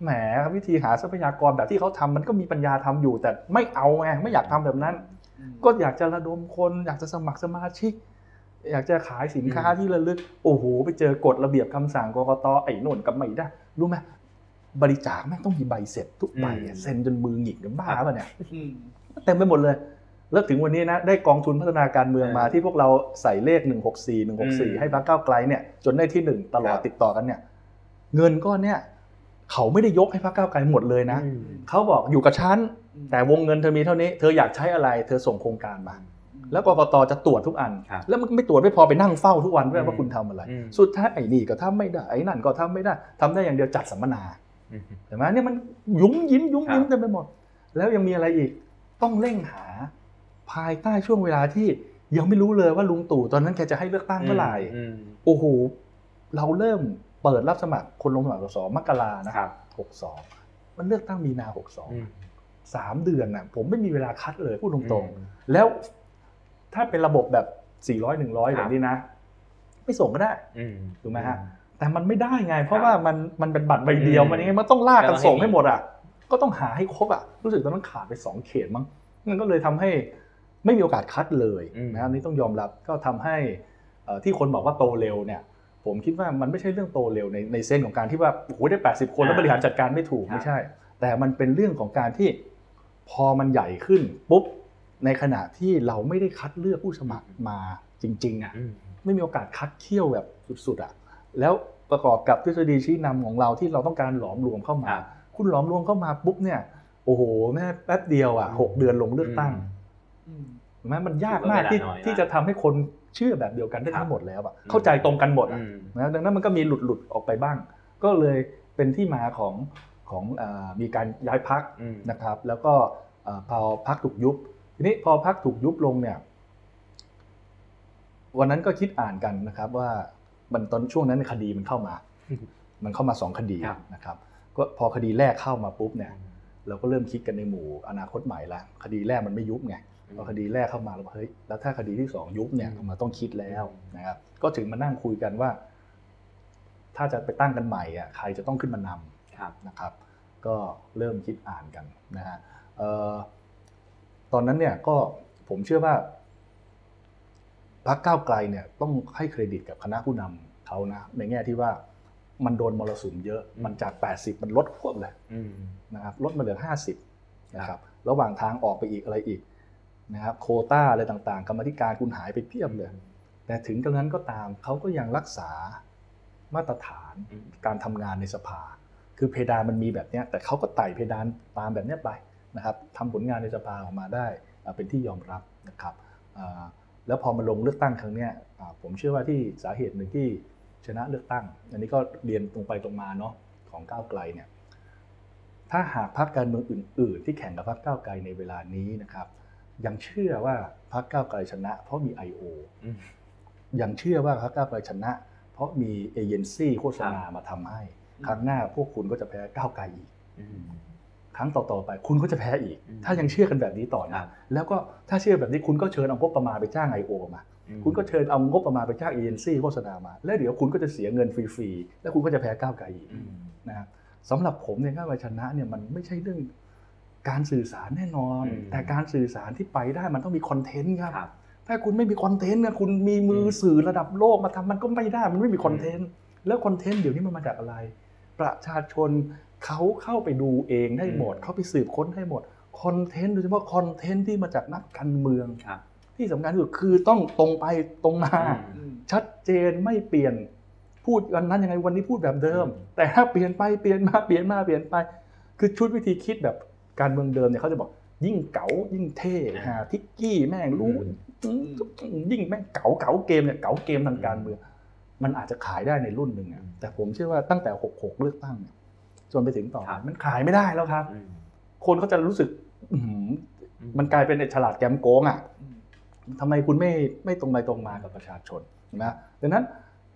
แหมวิธีหาทรัพยากรแบบที่เขาทำมันก็มีปัญญาทำอยู่ แต่ไม่เอาไงไม่อยากทำแบบนั้น
อืม
ก็อยากจะระดมคน อยากจะสมัครสมาชิก อยากจะขายสินค้าที่ระลึก โอ้โห ไปเจอกฎระเบียบคำสั่งกกตไอ้โน่นกับไม่ได้ รู้ไหมบริจาคแม่งต้องมีใบเสร็จทุกใบอะ
อืม
เซ็นจนมือหงิกกันบ้าป่ะเนี่ย
อืม
เต็มไปหมดเลย แล้วถึงวันนี้นะได้กองทุนพัฒนาการเมืองมา
เออ
ที่พวกเราใส่เลข 164
อืม
164 ให้พรรคก้าวไกลเนี่ยจนได้ที่หนึ่งตลอด
ครับ
ติดต่อกันเนี่ยเงินก้อนเนี่ยเขาไม่ได้ยกให้พรรคก้าวไกลหมดเลยนะ
อืม
เขาบอกอยู่กับฉัน
อืม
แต่วงเงินเธอมีเท่านี้ เธออยากใช้อะไร เธอส่งโครงการมาแล้วกกตจะตรวจทุกอัน
ครับ
แล้วมันไม่ตรวจไม่พอไปนั่งเฝ้าทุกวันด้วย
อืม
ว่าคุณทำอะไร
อืม
สุดท้ายไอ้นี่ก็ทำไม่ได้ไอ้นั่นก็ทำไม่ได้ทำได้อย่างเดียวจัดสัมมนา
อืม
เห็นไหมเนี่ยมันยุ้มยิ้มยุ้มยิ้ม
ครับ
เต็มไปหมด แล้วยังมีอะไรอีกต้องเร่งหา ภายใต้ช่วงเวลาที่ยังไม่รู้เลยว่าลุงตู่ตอนนั้นแกจะให้เลือกตั้งเมื่อไหร่
อืม
โอ้โหเราเริ่มเปิดรับสมัครคนลงสมัครสสมกรานะครับหกสองมันเลือกตั้งมีนาหกสอง
อืม
สามเดือนน่ะ ผมไม่มีเวลาคัดเลยพูดตรง
อืม
ๆแล้วถ้าเป็นระบบแบบ400 100
ค
แบ
รับบ
นี้นะ ไม่ส่งก็ได้
อืม
ถูกไหมฮะ แต่มันไม่ได้ไง เพราะ
ครับ
ว่ามันมันเป็นบัตรใบเดียว
อืม
มันยังไงมันต้องลากกัน
ก็ต้องให้
ส่งให้
มี
หมดอะ ก็ต้องหาให้ครบอะ รู้สึกตอนนั้นขาดไปสองเขตมั้งมันก็เลยทำให้ ไม่มีโอกาสคัดเลย
อืม
นะครับอันนี่ต้องยอมรับก็ทำให้เอ่อที่คนบอกว่าโตเร็วเนี่ย ผมคิดว่ามันไม่ใช่เรื่องโตเร็วในในเส้นของการที่ว่าโอ้โหได้ 80 คนแล้ว
อ่า
บริหารจัดการไม่ถูก
ครับ
ไม่ใช่ แต่มันเป็นเรื่องของการที่พอมันใหญ่ขึ้นปุ๊บในขณะที่เราไม่ได้คัดเลือกผู้สมัครมาจริง ๆอะ
อืม
ไม่มีโอกาสคัดเคี่ยวแบบสุดๆอะแล้วประกอบกับทฤษฎีชี้นำของเราที่เราต้องการหลอมรวมเข้ามา
ครับ
คุณหลอมรวมเข้ามาปุ๊บเนี่ยโอ้โหแม่แป๊บเดียวอะ
อืม
หกเดือนลงเลือกตั้ง
อืม
เห็นไหมมันยากมากที่
ถือว่าเวลาน้อยนะ
ที่จะทำให้คนเชื่อแบบเดียวกันได้
ครับ
ทั้งหมดแล้วอะเข้าใจตรงกันหมดอะ
อืม
นะดังนั้นมันก็มีหลุดหลุดๆออกไปบ้าง ก็เลยเป็นที่มาของของเออมีการย้ายพัก
อืม
นะครับ แล้วก็เอ่อพอพักถูกยุบ ทีนี้พอพักถูกยุบลงเนี่ย วันนั้นก็คิดอ่านกันนะครับ ว่ามันตอนช่วงนั้นคดีมันเข้ามา มันเข้ามาสองคดี
ครับ
นะครับ ก็พอคดีแรกเข้ามาปุ๊บเนี่ย เราก็เริ่มคิดกันในหมู่อนาคตใหม่ละคดีแรกมันไม่ยุบไง พอคดีแรกเข้ามาเราก็เฮ้ยแล้วถ้าคดีที่สองยุบเนี่ย
อืม
มันต้องคิดแล้วนะครับก็ถึงมานั่งคุยกันว่า ถ้าจะไปตั้งกันใหม่อะใครจะต้องขึ้นมานำ
ครับ
นะครับ ก็เริ่มคิดอ่านกันนะฮะเอ่อตอนนั้นเนี่ยก็ผมเชื่อว่าพรรคก้าวไกลเนี่ยต้องให้เครดิตกับคณะผู้นำเขานะในแง่ที่ว่ามันโดนมรสุมเยอะมันจาก 80 มันลดควบเลย
อืม
นะครับลดมาเหลือ 50นะครับระหว่างทางออกไปอีกอะไรอีก นะครับโควต้าอะไรต่างๆ กรรมาธิการคุณหายไปเพียบเลย แต่ถึงกระนั้นก็ตามเขาก็ยังรักษามาตรฐาน
อืม
การทำงานในสภา คือเพดานมันมีแบบเนี้ยแต่เขาก็ไต่เพดานตามแบบเนี้ยไปนะครับทำผลงานในสภาออกมาได้อ่าเป็นที่ยอมรับนะครับอ่าแล้วพอมาลงเลือกตั้งครั้งเนี้ยอ่าผมเชื่อว่าที่สาเหตุหนึ่งที่ชนะเลือกตั้ง อันนี้ก็เรียนตรงไปตรงมาเนาะของก้าวไกลเนี่ยถ้าหากพรรคการเมืองอื่น ๆ ที่แข่งกับพรรคก้าวไกลในเวลานี้นะครับ ยังเชื่อว่าพรรคก้าวไกลชนะ เพราะมี I.O.
อืม
ยังเชื่อว่าพรรคก้าวไกลชนะ เพราะมีเอเจนซี่โฆษณามาทำให้ ครั้งหน้าพวกคุณก็จะแพ้ก้าวไกลอีก
อืม
ครั้งต่อๆไปคุณก็จะแพ้อีก
อืม
ถ้ายังเชื่อกันแบบนี้ต่อ
ครั
นะ
บ
แล้วก็ถ้าเชื่อแบบนี้คุณก็เชิญเอางบประมาณไปจ้าง I.O. มา คุณก็เชิญเอางบประมาณไปจ้างเอเจนซี่โฆษณามา แล้วเดี๋ยวคุณก็จะเสียเงินฟรีๆ แล้วคุณก็จะแพ้ก้าวไกลอีก
อืม
นะครับสำหรับผมเนี่ยก้าวไกลชนะเนี่ยมันไม่ใช่เรื่อง การสื่อสารแน่นอน
อืม
แต่การสื่อสารที่ไปได้มันต้องมีคอนเทนต์ครับ
ครับ
ถ้าคุณไม่มีคอนเทนต์นะคุณมีมืออ
ม
สื่อระดับโลกมาทำมันก็ไม่ได้มันไม่มีคอนเทนต์แล้วคอนเทนต์เดี๋ยวนี้มันมาจากอะไร ประชาชนเขาเข้าไปดูเองได้หมดเขาไปสืบค้นได้หมดคอนเทนต์โดยเฉพาะคอนเทนต์ที่มาจากนักการเมือง
ครับ
ที่สำคัญที่สุดคือต้องตรงไปตรงมา
อืม
ชัดเจนไม่เปลี่ยนพูดวันนั้นยังไงวันนี้พูดแบบเดิม
อืม
แต่ถ้าเปลี่ยนไปเปลี่ยนมาเปลี่ยนมาเปลี่ยนไป คือชุดวิธีคิดแบบ การเมืองเดิมเนี่ยเขาจะบอกยิ่งเก๋ายิ่งเท่หาทิกกี้แม่งรู้ยิ่งแม่งเก๋าเก๋าเกมเนี่ยเก๋าเกมทางการเมือง มันอาจจะขายได้ในรุ่นหนึ่งอะแต่ผมเชื่อว่าตั้งแต่ 66 เลือกตั้งเนี่ยจนไปถึงต่อ
ครับ
มันขายไม่ได้แล้วครับ
อืม
คนเขาจะรู้สึกอื้อหือมันกลายเป็นไอ้ฉลาดแกมโกงอะทำไมคุณไม่ไม่ตรงไปตรงมากับประชาชนนะดังนั้น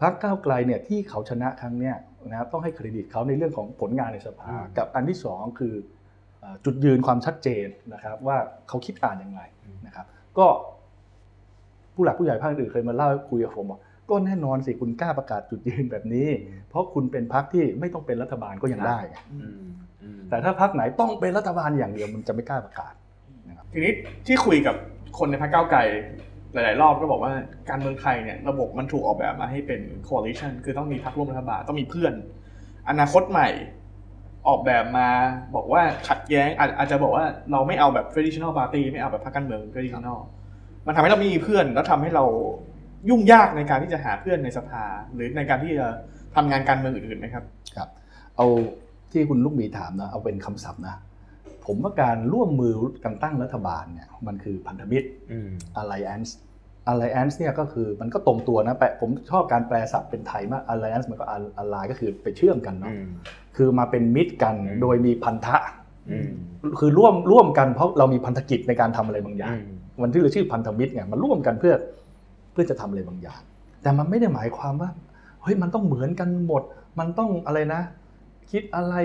พรรคก้าวไกลเนี่ยที่เขาชนะครั้งเนี้ยนะครับต้องให้เครดิตเขาในเรื่องของผลงานในสภา
อืม
กับอันที่สองคือเอ่อ จุดยืนความชัดเจนนะครับ ว่าเขาคิดอ่านยังไงนะครับ ก็ผู้หลักผู้ใหญ่ภาคอื่นเคยมาเล่าให้คุยกับผมบอกก็แน่นอนสิคุณกล้าประกาศจุดยืนแบบนี้ เพราะคุณเป็นพรรคที่ไม่ต้องเป็นรัฐบาลก็ยังได้ไง
อืมอืม
แต่ถ้าพรรคไหนต้องเป็นรัฐบาลอย่างเดียวมันจะไม่กล้าประกาศนะครับ
ทีนี้ที่คุยกับคนในพรรคก้าวไกลหลาย ๆ รอบก็บอกว่าการเมืองไทยเนี่ยระบบมันถูกออกแบบมาให้เป็น coalition คือต้องมีพรรคร่วมรัฐบาลต้องมีเพื่อน อนาคตใหม่ ออกแบบมาบอกว่าขัดแย้งอาจอาจจะบอกว่าเราไม่เอาแบบ traditional party ไม่เอาแบบพรรคการเมือง traditional มันทำให้เราไม่มีเพื่อน แล้วทำให้เรายุ่งยากในการที่จะหาเพื่อนในสภา หรือในการที่จะทำงานการเมืองอื่นๆไหมครับ
ครับ เอาที่คุณลูกหมีถามนะเอาเป็นคำศัพท์นะผมว่าการร่วมมือกันตั้งรัฐบาลเนี่ยมันคือพันธมิตร
อืม
alliance alliance เนี่ยก็คือมันก็ตรงตัวนะแปลผมชอบการแปลศัพท์เป็นไทยมาก alliance มันก็ ally ก็คือไปเชื่อมกัน
อื
เนาะ
ม
คือมาเป็นมิตรกัน
อืม
โดยมีพันธะ
อืม
คือร่วมร่วมกันเพราะเรามีพันธกิจในการทำอะไรบางอย่าง
อืม
มันที่เราชื่อพันธมิตรไงมันร่วมกันเพื่อเพื่อจะทำอะไรบางอย่าง แต่มันไม่ได้หมายความว่าเฮ้ยมันต้องเหมือนกันหมด มันต้องอะไรนะ คิดอะไร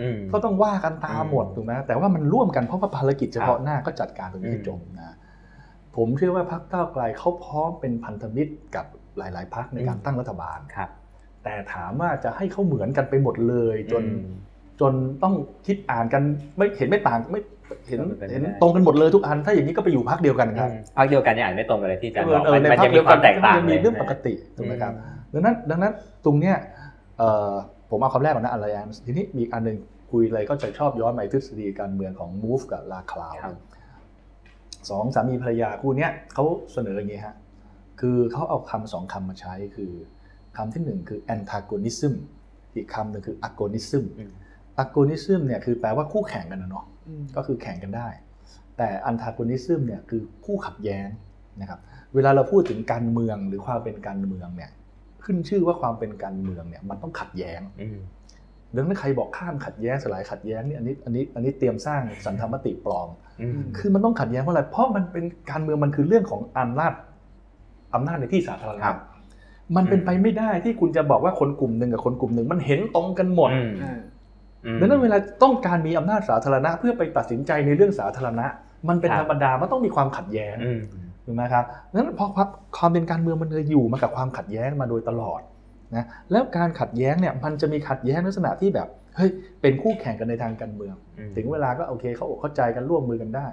อืม
ก็ต้องว่ากันตามหมด
อืม
ถูกไหมแต่ว่ามันร่วมกันเพราะว่าภารกิจเฉพาะหน้าก็จัดการตรงนี้ให้
อืม
จบนะผมเชื่อว่าพรรคก้าวไกลเขาพร้อมเป็นพันธมิตรกับหลาย ๆพรรคในการตั้งรัฐบาล
ครับ
แต่ถามว่าจะให้เขาเหมือนกันไปหมดเลย จน
อืม
จนต้องคิดอ่านกันไม่เห็นไม่ต่างไม่เห็น
เป็นไปไม่ได้
เห็นตรงกันหมดเลยทุกอันถ้าอย่างนี้ก็ไปอยู่พรรคเดียวกันครับ
ภาคเดียวกันยังอ่านไม่ตรงกันเลยที่อาจารย์
เอ
บอก
อเออใน
มัน
พรร
จะ
ค
มี
เดียว
ค
กั
วานมแตกต่าง
มันมีเรื่องปกติถูกไหมครับดังนั้นดังนั้นตรงเนี้ยเอ่อผมเอาคำแรกก่อนนะ alliance ทีนี้มีอีกอันหนึ่งคุยอะไรก็จะชอบย้อนไปทฤษฎีการเมืองของ move กับลาคลาว
ครับ
สองสามีภรรยาคู่เนี้ยเขาเสนออย่างนี้ฮะคือเขาเอาคำสองคำมาใช้คือ คำที่หนึ่งคือ antagonism อีกคำหนึ่งคือ agonism
อืม
agonism เนี่ยคือแปลว่าคู่แข่งกันนะเนาะก็คือแข่งกันได้ แต่อันทากอนิซึมเนี่ยคือคู่ขัดแย้งนะครับเวลาเราพูดถึงการเมืองหรือความเป็นการเมืองเนี่ยขึ้นชื่อว่าความเป็นการเมืองเนี่ยมันต้องขัดแย้ง
อืม
ดังนั้นใครบอกข้ามขัดแย้งสลายขัดแย้งนี่อันนี้อันนี้อันนี้เตรียมสร้างสันธรรมติปลอม
อืม
คือมันต้องขัดแย้งเพราะอะไรเพราะมันเป็นการเมืองมันคือเรื่องของอำนาจอำนาจในที่สาธาร
ครั
ณะ
บ
มันเป็นไปไม่ได้ที่คุณจะบอกว่าคนกลุ่มหนึ่งกับคนกลุ่มหนึ่งมันเห็นตรงกันหมด
อืมอืม
ดังนั้นเวลาต้องการมีอำนาจสาธารณะ เพื่อไปตัดสินใจในเรื่องสาธารณะ มันเป็น
ครับ
ธรรมดามันต้องมีความขัดแย้ง
อืม
ถูกไหมครับดังนั้นพอความความเป็นการเมืองมันเลยอยู่มากับความขัดแย้งมาโดยตลอดนะแล้วการขัดแย้งเนี่ยมันจะมีขัดแย้งลักษณะที่แบบเฮ้ยเป็นคู่แข่งกันในทางการเมือง
อืม
ถึงเวลาก็โอเคเขาอกเข้าใจกันร่วมมือกันได้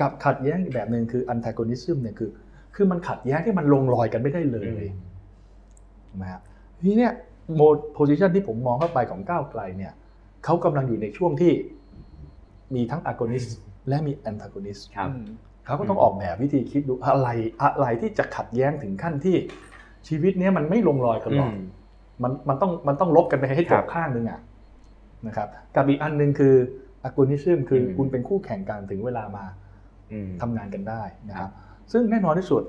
กับขัดแย้งอีกแบบหนึ่งคือ antagonism เนี่ยคือ คือมันขัดแย้งที่มันลงรอยกันไม่ได้เลย
อืม
ถูกไหมครับทีเนี้ยโมโพซิชันที่ผมมองเข้าไปของก้าวไกลเนี่ยเขากำลังอยู่ในช่วงที่มีทั้ง agonist และมี antagonist
ครับ
อืม
เขาก็ต้องออกแบบวิธีคิดดูอะไรอะไรที่จะขัดแย้งถึงขั้นที่ชีวิตเนี้ยมันไม่ลงรอยกันหรอกมันมันต้องมันต้องลบกันไปให้จ
ครับบ
ข้างหนึ่งอะนะครับกับอีกอันหนึ่งคือ agonism คืออ
ม
คุณเป็นคู่แข่งกันถึงเวลามา
อืม
ทำงานกันได้นะค
ครั
รับ
บ
ซึ่งแน่นอนที่สุด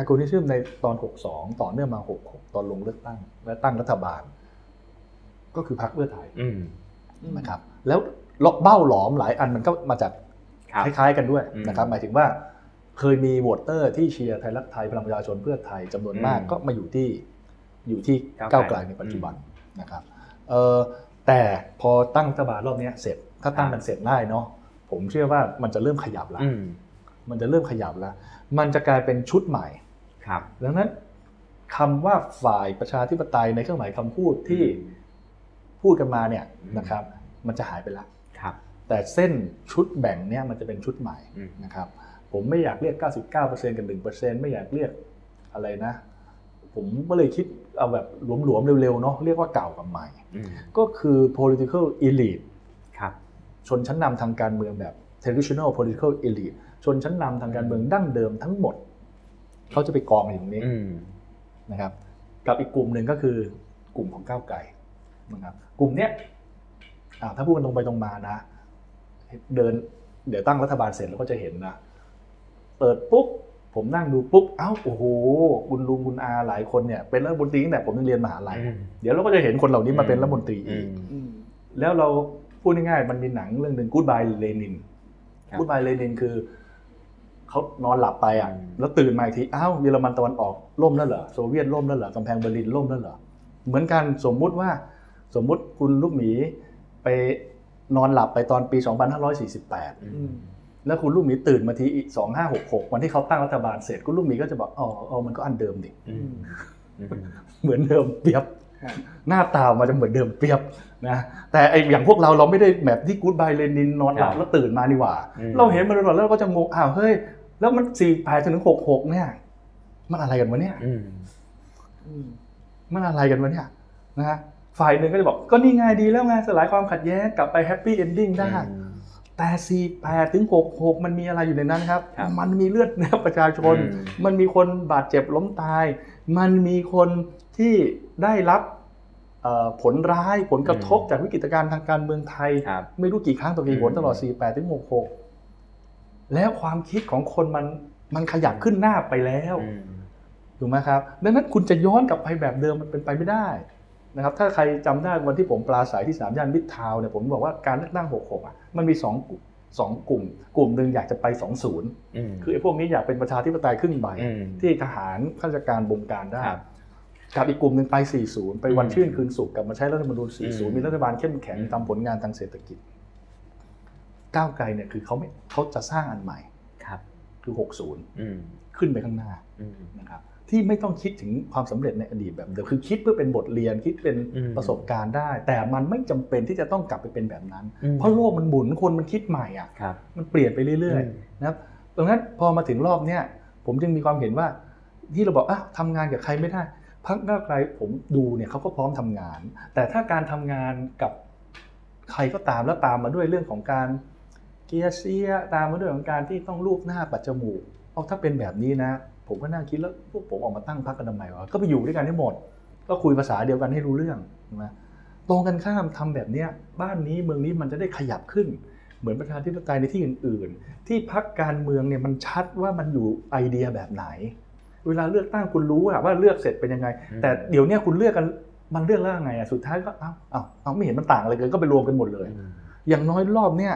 agonism ในตอน 62 ต่อเนื่องมา 66 ตอนลงเลือกตั้ง และตั้งรัฐบาล ก็คือพรรคเพื่อไทย
อืม
นะครับ แล้วเบ้าหลอมหลายอันมันก็มาจาก
ครับ
คล้ายๆกันด้วย
อืม
นะครับ หมายถึงว่าเคยมีโหวตเตอร์ที่เชียร์ไทยรักไทยพลังประชาชนเพื่อไทยจำนวนมาก
อืม
ก็มาอยู่ที่อยู่ที่
ก้า
ก้าวว
ไก
ไก
ล
ลในปัจจุบันนะครับเออแต่พอตั้งรัฐบาลรอบเนี้ยเสร็จ ถ้าตั้งกันเสร็จได้เนาะผมเชื่อว่ามันจะเริ่มขยับแล้ว
อื ม
มันจะเริ่มขยับแล้ว มันจะกลายเป็นชุดใหม่
ครับ
ดังนั้นคำว่าฝ่ายประชาธิปไตยในเครื่องหมายคำพูดที่พูดกันมาเนี่ย
อืม
นะครับ มันจะหายไปแล้ว
ครับ
แต่เส้นชุดแบ่งเนี่ยมันจะเป็นชุดใหม่
อืม
นะครับ ผมไม่อยากเรียก 99%กับ1%ไม่อยากเรียกอะไรนะ ผมก็เลยคิดเอาแบบหลวมๆเร็วๆเนาะเรียกว่าเก่ากับใหม่
อืม
ก็คือ political elite
ครับ
ชนชั้นนำทางการเมืองแบบ traditional political elite ชนชั้นนำทางการเมืองดั้งเดิมทั้งหมดเขาจะไปกองอยู่ตรงนี้
อืม
นะครับ กับอีกกลุ่มหนึ่งก็คือกลุ่มของก้าวไกลนะครับกลุ่มเนี้ยอ่าถ้าพูดกันตรงไปตรงมานะ เดินเดี๋ยวตั้งรัฐบาลเสร็จแล้วก็จะเห็นนะ เปิดปุ๊บผมนั่งดูปุ๊บเอ้าโอ้โหคุณลุงคุณอาหลายคนเนี่ยเป็นรัฐมนตรีตั้งแต่ผมยังเรียนมหาลัย
อืม
เดี๋ยวเราก็จะเห็นคนเหล่านี้มาเป็นรัฐมนตรี
อื
อีก
ม
อืม
แล้วเราพูดง่ายๆมันมีหนังเรื่องหนึ่ง Goodbye Lenin
ครับ
Goodbye Lenin คือ เขานอนหลับไปอะ
อืม
แล้วตื่นมาอีกทีอ้าวเยอรมันตะวันออกล่มแล้วเหรอโซเวียตล่มแล้วเหรอกำแพงเบอร์ลินล่มแล้วเหรอเหมือนกันสมมุติว่าสมมุติคุณลูกหมีไปนอนหลับไปตอนปี 2548
อืม
แล้วคุณลูกหมีตื่นมาทีอีก2566 วันที่เขาตั้งรัฐบาลเสร็จคุณลูกหมีก็จะบอกอ๋ออ๋อมันก็อันเดิมดิ
อืมอืม
เหมือนเดิมเปรียบ
ครับ
หน้าตามันจะเหมือนเดิมเปรียบนะแต่ไออย่างพวกเราเราไม่ได้แบบที่กู๊ดบายเลนินนอนหลับ
ครับ
แล้วตื่นมานี่หว่า
อืม
เราเห็นมันตลอดแล้วเราก็จะงงอ้าวเฮ้ย แล้วมันสี่แปดถึงหกหกเนี่ย มันอะไรกันวะเนี่ย
อืม
อืม
มันอะไรกันวะเนี่ยนะฮะฝ่ายหนึ่งก็จะบอกก็นี่ไงดีแล้วไงสลายความขัดแย้งกลับไป happy ending ได้แต่สี่แปดถึงหกหกมันมีอะไรอยู่ในนั้นครับ
ครับ
มันมีเลือดเนื้อประชาชน
อืม
มันมีคนบาดเจ็บล้มตาย มันมีคนที่ได้รับเอ่อผลร้ายผลกระทบ
อืม
จากวิกฤตการณ์ทางการเมืองไทย
ครับ
ไม่รู้กี่ครั้งต่อกี่หน
อืม
ตลอด 48ถึง66 แล้วความคิดของคนมันมันขยับขึ้นหน้าไปแล้ว
อืม
ถูกไหมครับดังนั้นคุณจะย้อนกลับไปแบบเดิมมันเป็นไปไม่ได้นะครับถ้าใครจำได้วันที่ผมปราศัยที่สามย่านมิตรทาวน์เนี่ยผมบอกว่าการเลือกตั้ง66อะมันมีสองกลุ่มสองกลุ่ม กลุ่มหนึ่งอยากจะไป 20
อืม
คือไอ้พวกนี้อยากเป็นประชาธิปไตยครึ่งใบ
อืม
ที่ทหารข้าราชการบงการได้
ครับ
กับอีกกลุ่มหนึ่งไป 40 ไปวัน
อืม
ชื่นคืนสุขกลับมาใช้รัฐธรรมนูญ
อืม
40 มีรัฐบาลเข้มแข็ง
อืม
ทำผลงานทางเศรษฐกิจ ก้าวไกลเนี่ยคือเขาไม่เขาจะสร้างอันใหม่
ครับ
คือ 60
อืม
ขึ้นไปข้างหน้า
อืม
นะครับที่ไม่ต้องคิดถึงความสำเร็จในอดีตแบบเดิมคือคิดเพื่อเป็นบทเรียนคิดเป็น
อืม
ประสบการณ์ได้ แต่มันไม่จำเป็นที่จะต้องกลับไปเป็นแบบนั้น
อืม
เพราะโลกมันหมุนคนมันคิดใหม่อะ
ครับ
มันเปลี่ยนไปเรื่อย
อืม
ๆนะครับดังนั้นพอมาถึงรอบเนี้ยผมจึงมีความเห็นว่าที่เราบอกอะทำงานกับใครไม่ได้พักก้าวไกลผมดูเนี่ยเขาก็พร้อมทำงาน แต่ถ้าการทำงานกับใครก็ตามแล้วตามมาด้วยเรื่องของการ เกียร์เสียตามมาด้วยของการที่ต้องรูปหน้าปัดจมูกเอาถ้าเป็นแบบนี้นะ ผมก็น่าคิดแล้วพวกผมออกมาตั้งพักกันทำไมวะก็ไปอยู่ด้วยกันให้หมด ก็คุยภาษาเดียวกันให้รู้เรื่องนะตรงกันข้ามทำแบบเนี้ยบ้านนี้เมืองนี้มันจะได้ขยับขึ้น เหมือนประชาธิปไตยในที่อื่น ๆ ที่พักการเมืองเนี่ยมันชัดว่ามันอยู่ไอเดียแบบไหน เวลาเลือกตั้งคุณรู้อะว่าเลือกเสร็จเป็นยังไง
อืม
แต่เดี๋ยวเนี้ยคุณเลือกกันมันเลือกแล้วยังไงอะสุดท้ายก็เอ้าเอ้าเอ้าไม่เห็นมันต่างอะไรกันก็ไปรวมกันหมดเลย
อืม
อย่างน้อยรอบเนี่ย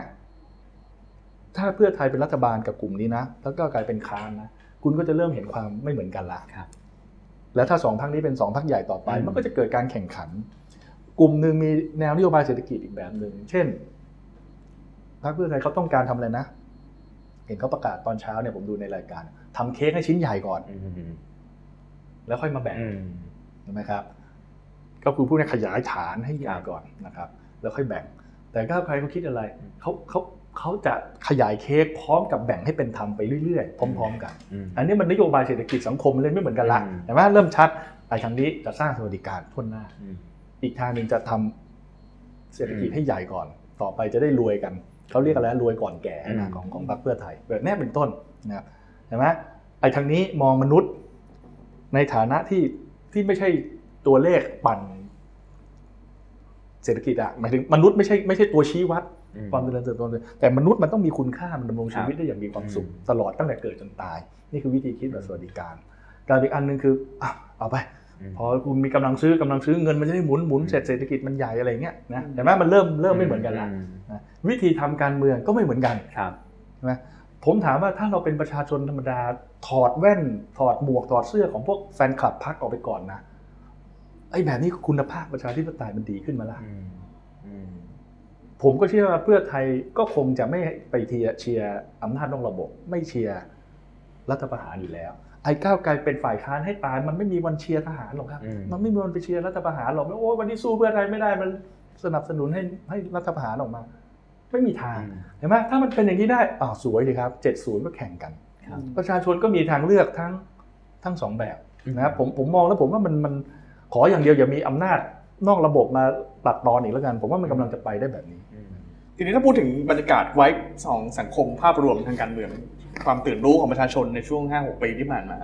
ถ้าเพื่อไทยเป็นรัฐบาลกับกลุ่มนี้นะ แล้วก็กลายเป็นค้านนะ คุณก็จะเริ่มเห็นความไม่เหมือนกันละ
ครับ
แล้วถ้าสองพักนี้เป็นสองพักใหญ่ต่อไป
อืม
มันก็จะเกิดการแข่งขัน กลุ่มหนึ่งมีแนวนโยบายเศรษฐกิจอีกแบบหนึ่ง เช่นพรรคเพื่อไทยเขาต้องการทำอะไรนะ เห็นเขาประกาศตอนเช้าเนี่ยผมดูในรายการทำเค้กให้ชิ้นใหญ่ก่อน
อืม
แล้วค่อยมาแบ่ง
อืม
ใช่ไหมครับ ก็คือพูดในขยายฐานให้ใหญ่
ครับ
ก่อนนะครับ แล้วค่อยแบ่ง แต่ก้าวไกลเขาคิดอะไร เขาเขา เขาจะขยายเค้กพร้อมกับแบ่งให้เป็นธรรมไปเรื่อยๆ พร้อม ๆ กัน
อืม
อันนี้มันนโยบายเศรษฐกิจสังคมเลยไม่เหมือนกันละ
อืม
เห็นไหมเริ่มชัดไอ้ทางนี้จะสร้างสวัสดิการทั่วหน้า
อืม
อีกทางหนึ่งจะทำเศรษฐกิจ
อืม
ให้ใหญ่ก่อน ต่อไปจะได้รวยกัน เขาเรียกอะไรรวยก่อนแก่
อื
นะ
ม
ของของพรรคเพื่อไทยแบบนี้เป็นต้นนะครับเห็นไหมไอ้ทางนี้มองมนุษย์ในฐานะที่ที่ไม่ใช่ตัวเลขปั่นเศรษฐกิจอะหมายถึงมนุษย์ไม่ใช่ไม่ใช่ตัวชี้วัด
อืม
ความเจริญเติบโตเลยแต่มนุษย์มันต้องมีคุณค่ามันดำรงชีวิต
ครับ
ได้อย่างมีความสุข
อืม
ตลอดตั้งแต่เกิดจนตาย นี่คือวิธีคิดแบบสวัสดิการการอีกอันหนึ่งคืออะเอาไป
ม
พอคุณมีกำลังซื้อกำลังซื้อเงินมันจะได้หมุนหมุน
อืม
เสร็จเศรษฐกิจมันใหญ่อะไรเงี้ยนะเห็นไหมมันเริ่มเริ่มไม่เหมือนกันละ
ม
นะวิธีทำการเมืองก็ไม่เหมือนกัน
ครับ
ใช่ไหมผมถามว่าถ้าเราเป็นประชาชนธรรมดาถอดแว่นถอดหมวกถอดเสื้อของพวกแฟนคลับพรรคออกไปก่อนนะไอ้แบบนี้คุณภาพประชาธิปไตยมันดีขึ้นมาละ
อืมอืม
ผมก็เชื่อว่าเพื่อไทยก็คงจะไม่ไปเทียร์เชียร์อำนาจนอกระบบ ไม่เชียร์รัฐประหารอยู่แล้ว ไอ้ก้าวไกลเป็นฝ่ายค้านให้ตายมันไม่มีวันเชียร์ทหารหรอกครับ
อืม
มันไม่มีวันไปเชียร์รัฐประหารหรอกไม่โอ้ยวันนี้สู้เพื่อไทยไม่ได้มันสนับสนุนให้ให้รัฐประหารออกมา ไม่มีทาง
อืม
เห็นไหมถ้ามันเป็นอย่างนี้ได้อ่าวสวยดีครับ70ก็แข่งกัน
ครับ
ประชาชนก็มีทางเลือกทั้งทั้งสองแบบนะครับ
อืม
ผมผมมองแล้วผมว่ามันมันขออย่างเดียวอย่ามีอำนาจนอกระบบมาตัดตอนอีกแล้วกัน ผมว่ามันกำลังจะไปได้แบบนี้
อืม
ทีนี้ถ้าพูดถึงบรรยากาศไว้สองสังคมภาพรวมทางการเมือง ความตื่นรู้ของประชาชนในช่วง 5-6 ปีที่ผ่านมา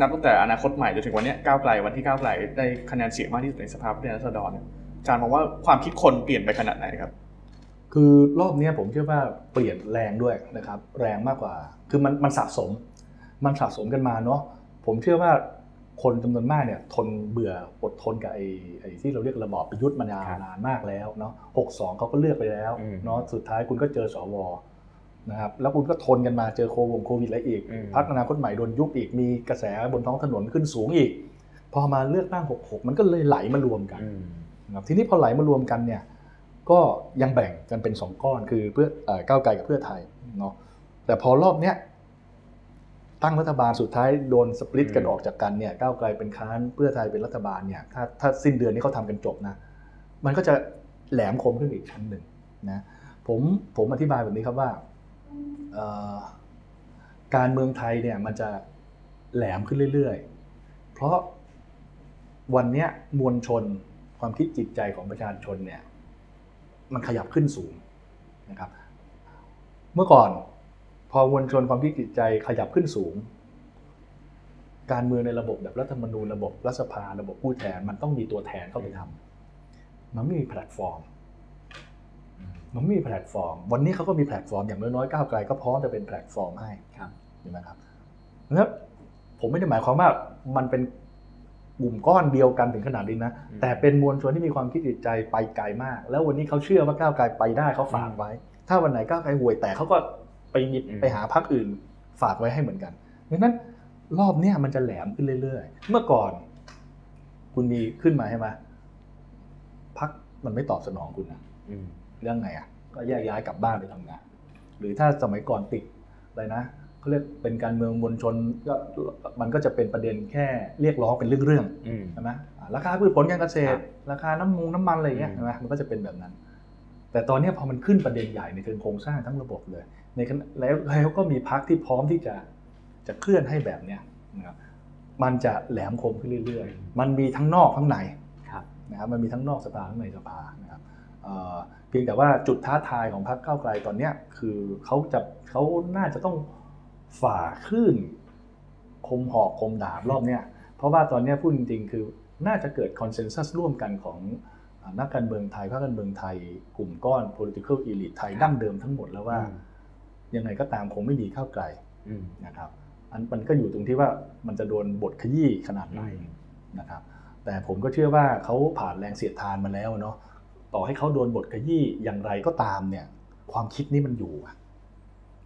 นับตั้งแต่อนาคตใหม่จนถึงวันนี้ก้าวไกลวันที่ก้าวไกลได้คะแนนเสียงมากที่สุดในสภาผู้แทนราษฎรเนี่ยอาจารย์มองว่าความคิดคนเปลี่ยนไปขนาดไหนครับ
คือรอบนี้ผมเชื่อว่าเปลี่ยนแรงด้วยนะครับ แรงมากกว่า คือมันมันสะสม มันสะสมกันมาเนาะผมเชื่อว่า คนจำนวนมากเนี่ยทนเบื่ออดทนกับไอ้ไอ้ที่เราเรียกระบอบประยุทธ์มานาน
ครับ
นานมากแล้วเนาะหกสองเขาก็เลือกไปแล้ว
อืม
เนาะสุดท้ายคุณก็เจอสวนะครับแล้วคุณก็ทนกันมาเจอโควงโควิดอะไรอีก
อืม
พักอนาคตใหม่โดนยุบอีกมีกระแสบนท้องถนนขึ้นสูงอีก พอมาเลือกตั้ง66มันก็เลยไหลมารวมกัน
อืม
นะครับทีนี้พอไหลมารวมกันเนี่ยก็ยังแบ่งกันเป็นสองก้อนคือเพื่อเอ่อก้าวไกลกับเพื่อไทยเนาะแต่พอรอบเนี้ย ตั้งรัฐบาลสุดท้ายโดนสปลิตกัน
อ
อกจากกันเนี่ยก้าวไกลเป็นค้านเพื่อไทยเป็นรัฐบาลเนี่ยถ้าถ้าสิ้นเดือนนี้เขาทำกันจบนะมันก็จะแหลมคมขึ้นอีกชั้นหนึ่งนะผมผมอธิบายแบบนี้ครับว่าการเมืองไทยเนี่ยมันจะแหลมขึ้นเรื่อยๆ เพราะวันนี้มวลชนความคิดจิตใจของประชาชนเนี่ยมันขยับขึ้นสูงนะครับ เมื่อก่อน พอมวลชนความคิดจิตใจขยับขึ้นสูง การเมืองในระบบแบบรัฐธรรมนูญระบบรัฐสภาระบบผู้แทนมันต้องมีตัวแทนเข้าไปทำมันไม่มีแพลตฟอร์ม มันไม่มีแพลตฟอร์ม วันนี้เขาก็มีแพลตฟอร์มอย่างน้อยๆก้าวไกลก็พร้อมจะเป็นแพลตฟอร์มให้
ครับ
เห็นไหมครับแล้วผมไม่ได้หมายความว่ามันเป็นกลุ่มก้อนเดียวกันถึงขนาดนี้นะ
อืม
แต่เป็นมวลชนที่มีความคิดจิตใจไปไกลมาก แล้ววันนี้เขาเชื่อว่าก้าวไกลไปได้เขาฝากไว้ ถ้าวันไหนก้าวไกลห่วยแต่เขาก็ ไปหยิบ
อืม
ไปหาพรรคอื่นฝากไว้ให้เหมือนกันดังนั้นรอบเนี้ยมันจะแหลมขึ้นเรื่อยๆ เมื่อก่อน คุณมีขึ้นมาใช่ไหมพรรคมันไม่ตอบสนองคุณนะ
อืม
เรื่องไงอะ ก็แยกย้ายกลับบ้านไปทำงาน หรือถ้าสมัยก่อนติดอะไรนะเขาเรียกเป็นการเมืองมวลชนก็มันก็จะเป็นประเด็นแค่เรียกร้องเป็นเรื่อง
อืม
ๆใช่ไหมอ่าราคาพืชผลการเกษตร
ครับ
ราคาน้ำมูน้ำมันอะไรอย่างเงี้ย
อืม
ใช่ไหมมันก็จะเป็นแบบนั้น แต่ตอนเนี้ยพอมันขึ้นประเด็นใหญ่ในเชิงโครงสร้างทั้งระบบเลย ในขณะแล้วแล้วก็มีพักที่พร้อมที่จะจะเคลื่อนให้แบบเนี้ยนะครับมันจะแหลมคมขึ้นเรื่อยๆ มันมีทั้งนอกทั้งใน
ครับ
นะครับมันมีทั้งนอกสภาทั้งในสภานะครับเอ่อเพียงแต่ว่าจุดท้าทายของพรรคก้าวไกลตอนเนี้ยคือเขาจะเขาน่าจะต้องฝ่าคลื่นคมหอกคมดาบรอบเนี้ยเพราะว่าตอนเนี้ยพูดจริงๆ คือน่าจะเกิดคอนเซนแซสร่วมกันของอ่านักการเมืองไทยพรรคการเมืองไทย กลุ่มก้อน political elite ไทยดั้งเดิมทั้งหมดแล้วว่า ยังไงก็ตามคงไม่มีก้าวไกล
อืม
นะครับ อันมันก็อยู่ตรงที่ว่ามันจะโดนบทขยี้ขนาดไหน
อืม
นะครับ แต่ผมก็เชื่อว่าเขาผ่านแรงเสียดทานมาแล้วเนาะต่อให้เขาโดนบทขยี้อย่างไรก็ตามเนี่ย ความคิดนี้มันอยู่อะ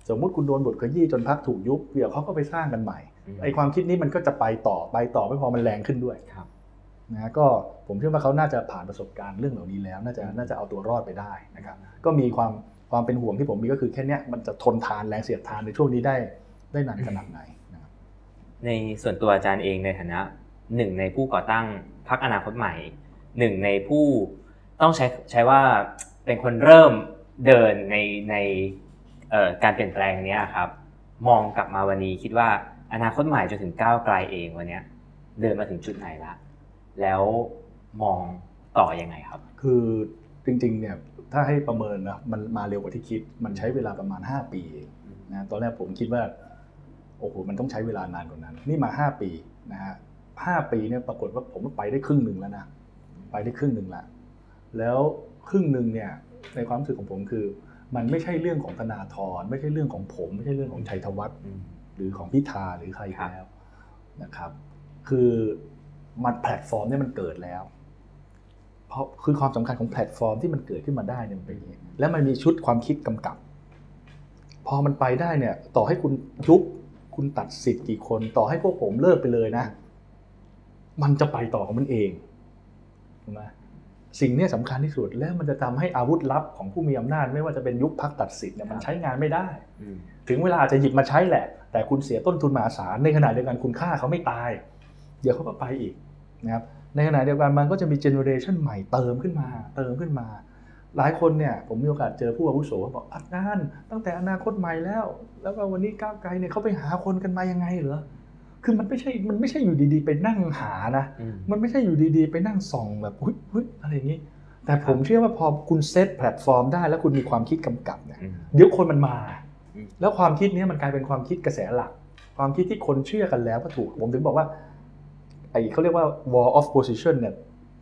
สมมุติคุณโดนบทขยี้จนพักถูกยุบเดี๋ยวเขาก็ไปสร้างกันใหม่ไอ้ความคิดนี้มันก็จะไปต่อไปต่อไม่พอมันแรงขึ้นด้วย
ครับ
นะก็ผมเชื่อว่าเขาน่าจะผ่านประสบการณ์เรื่องเหล่านี้แล้ว น่าจะน่าจะเอาตัวรอดไปได้นะครับ ก็มีความ ความเป็นห่วงที่ผมมีก็คือแค่เนี้ยมันจะทนทานแรงเสียดทานในช่วงนี้ได้ได้นานขนาดไหนนะครับ
ในส่วนตัวอาจารย์เองในฐานะหนึ่งในผู้ก่อตั้งพรรคอนาคตใหม่หนึ่งในผู้ต้องใช้ใช้ว่าเป็นคนเริ่มเดินในในเอ่อการเปลี่ยนแปลงเนี้ยครับ มองกลับมาวันนี้คิดว่าอนาคตใหม่จนถึงก้าวไกลเองวันเนี้ยเดินมาถึงจุดไหนละแล้วมองต่อยังไงครับ
คือจริงๆเนี่ย ถ้าให้ประเมินนะมันมาเร็วกว่าที่คิด มันใช้เวลาประมาณ 5 ปีนะตอนแรกผมคิดว่าโอ้โหมันต้องใช้เวลานานกว่านั้น นี่มา 5 ปีนะฮะห้าปีเนี่ยปรากฏว่าผมไปได้ครึ่งหนึ่งแล้วนะไปได้ครึ่งหนึ่งละแล้วครึ่งหนึ่งเนี่ยในความรู้สึกของผมคือ มันไม่ใช่เรื่องของธนาธรไม่ใช่เรื่องของผม ไม่ใช่เรื่องของชัยธวัฒน์หรือของพิธาหรือใครแล้วนะครับ คือมันแพลตฟอร์มเนี่ยมันเกิดแล้ว เพราะคือความสำคัญของแพลตฟอร์มที่มันเกิดขึ้นมาได้เนี่ยมันเป็นอย่างนี้แล้วมันมีชุดความคิดกำกับ พอมันไปได้เนี่ย ต่อให้คุณยุบคุณตัดสิทธิ์กี่คน ต่อให้พวกผมเลิกไปเลยนะ มันจะไปต่อของมันเองถูกไหมสิ่งเนี้ยสำคัญที่สุดแล้วมันจะทำให้อาวุธลับของผู้มีอำนาจ ไม่ว่าจะเป็นยุบพรรคตัดสิทธิ์เนี่ยมันใช้งานไม่ได้ ถึงเวลาอาจจะหยิบมาใช้แหละ แต่คุณเสียต้นทุนมหาศาลในขณะเดียวกันคุณฆ่าเขาไม่ตาย เดี๋ยวเขาก็ไปอีกนะครับ ในขณะเดียวกันมันก็จะมี generation ใหม่เติมขึ้นมา เติมขึ้นมา หลายคนเนี่ยผมมีโอกาสเจอผู้อาวุโสเขาบอกอาจารย์ตั้งแต่อนาคตใหม่แล้ว แล้วก็วันนี้ก้าวไกลเนี่ยเขาไปหาคนกันมายังไงเหรอคือมันไม่ใช่มันไม่ใช่อยู่ดีๆ ไปนั่งหานะ มันไม่ใช่อยู่ดีๆ ไปนั่งส่องแบบหุ้ยหุ้ยอะไรอย่างนี้ แต่ผมเชื่อว่าพอคุณเซตแพลตฟอร์มได้แล้วคุณมีความคิดกำกับเนี่ยเดี๋ยวคนมันมา
อืม
แล้วความคิดเนี้ยมันกลายเป็นความคิดกระแสหลัก ความคิดที่คนเชื่อกันแล้วก็ถูกผมถึงบอกว่า ไอ้เขาเรียกว่า war of position เนี่ย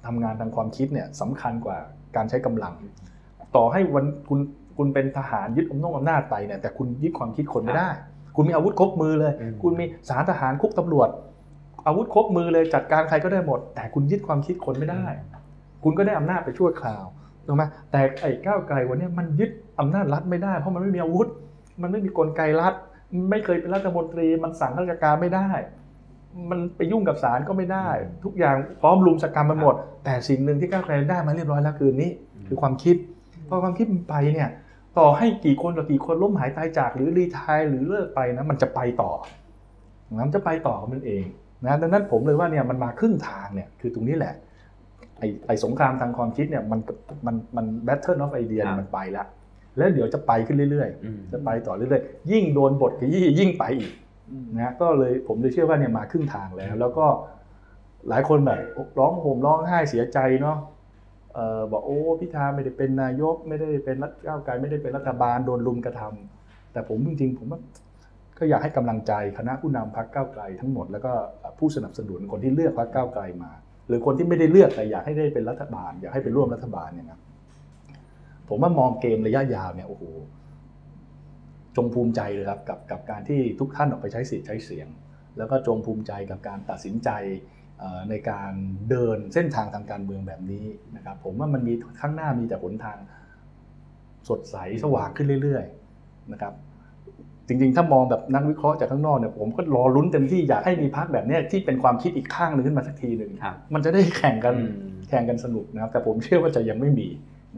ทำงานทางความคิดเนี่ยสำคัญกว่าการใช้กำลัง ต่อให้วันคุณคุณเป็นทหารยึดอำนาจอำนาจไปเนี่ยแต่คุณยึดความคิดคนไม่ได้ คุณมีอาวุธครบมือเลย
อืม
คุณมีสารทหารคุกตำรวจ อาวุธครบมือเลยจัดการใครก็ได้หมด แต่คุณยึดความคิดคนไม่ได้ คุณก็ได้อำนาจไปชั่วคราวถูกไหมแต่ไอ้ก้าวไกลวันเนี้ยมันยึดอำนาจรัฐไม่ได้เพราะมันไม่มีอาวุธ มันไม่มีกลไกรัฐ ไม่เคยเป็นรัฐมนตรี มันสั่งราชการไม่ได้ มันไปยุ่งกับศาลก็ไม่ได้ ทุกอย่างพร้อมลุมสกรรมมันหมด แต่สิ่งหนึ่งที่ก้าวไกลได้มาเรียบร้อยแล้วคือนี้ คือความคิดพอความคิดมันไปเนี่ยต่อให้กี่คนต่อกี่คนล้มหายตายจากหรือรีไทายหรือเลิกไปนะมันจะไปต่อนะมันจะไปต่อของมันเองนะดังนั้นผมเลยว่าเนี่ยมันมาครึ่งทางเนี่ยคือตรงนี้แหละไอ้ไอ้สงครามทางความคิดเนี่ยมันมันมัน battle of ideas
ครับ
มันไปแล้วแล้วเดี๋ยวจะไปขึ้นเรื่อยๆ จะไปต่อเรื่อยๆ ยิ่งโดนบดขยี้ยิ่งไปอีก นะก็เลยผมเลยเชื่อว่าเนี่ยมาครึ่งทางแล้ว แล้วก็หลายคนแบบร้องห่มร้องไห้เสียใจเนาะเอ่อบอกโอ้พิธาไม่ได้เป็นนายก ไม่ได้เป็นรัฐก้าวไกลไม่ได้เป็นรัฐบาลโดนลุมกระทำแต่ผมจริงๆผมว่าก็อยากให้กำลังใจคณะผู้นำพรรคก้าวไกลทั้งหมดแล้วก็ผู้สนับสนุนคนที่เลือกพรรคก้าวไกลมา หรือคนที่ไม่ได้เลือกแต่อยากให้ได้เป็นรัฐบาล อยากให้เป็นร่วมรัฐบาลเนี่ยนะผมว่ามองเกมระยะยาวเนี่ยโอ้โห จงภูมิใจเลยครับกับกับการที่ทุกท่านออกไปใช้สิทธิ์ใช้เสียง แล้วก็จงภูมิใจกับการตัดสินใจเอ่อในการเดินเส้นทางทางการเมืองแบบนี้นะครับผมว่ามันมีข้างหน้ามีแต่หนทางสดใสสว่างขึ้นเรื่อยๆนะครับจริงๆ ถ้ามองแบบนักวิเคราะห์จากข้างนอกเนี่ยผมก็รอลุ้นเต็มที่อยากให้มีพักแบบเนี้ยที่เป็นความคิดอีกข้างหนึ่งขึ้นมาสักทีหนึ่ง
ครับ
มันจะได้แข่งกัน
อืม
แข่งกันสนุกนะครับแต่ผมเชื่อว่าจะยังไม่มี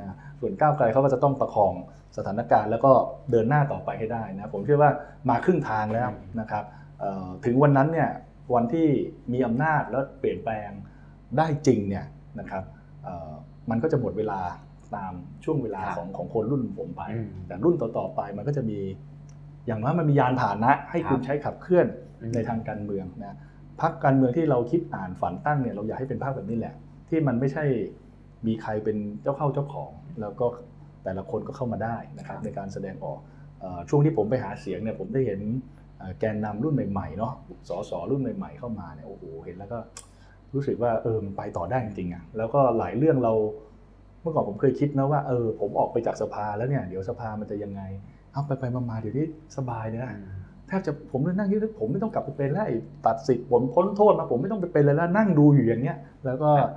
นะส่วนก้าวไกลเขาก็จะต้องประคอง สถานการณ์แล้วก็เดินหน้าต่อไปให้ได้นะผมเชื่อว่ามาครึ่งทางแล้วนะครับเอ่อถึงวันนั้นเนี่ยวันที่มีอำนาจแล้วเปลี่ยนแปลงได้จริงเนี่ยนะครับเอ่อมันก็จะหมดเวลาตามช่วงเวลา
ครับ
ของของคนรุ่นผมไป
อืม
แต่รุ่นต่อๆไปมันก็จะมี อย่างน้อยมันมียานผ่านนะให้คุณ
ครับ
ใช้ขับเคลื่อน
อืม
ในทางการเมืองนะพักการเมืองที่เราคิดอ่านฝันตั้งเนี่ยเราอยากให้เป็นภาคแบบนี้แหละ ที่มันไม่ใช่มีใครเป็นเจ้าเข้าเจ้าของ แล้วก็ แต่ละคนก็เข้ามาได้นะครับในการแสดงออกเอ่อช่วงที่ผมไปหาเสียงเนี่ยผมได้เห็นเอ่อแกนนำรุ่นใหม่ๆเนาะสสรุ่นใหม่ๆเข้ามาเนี่ยโอ้โหเห็นแล้วก็รู้สึกว่าเออมันไปต่อได้จริงๆอะแล้วก็หลายเรื่องเราเมื่อก่อนผมเคยคิดนะว่าเออผมออกไปจากสภาแล้วเนี่ยเดี๋ยวสภามันจะยังไงเอาไปไปๆมาๆเดี๋ยวนี้สบายเลยนะแทบจะผมเลยนั่งคิดว่าผมไม่ต้องกลับไปเป็นแล้วไอ้ตัดสิทธิ์ผมพ้นโทษมาผมไม่ต้องไปเป็นเลยแล้วนั่งดูอยู่อย่างเงี้ยแล้วก็เอ่อ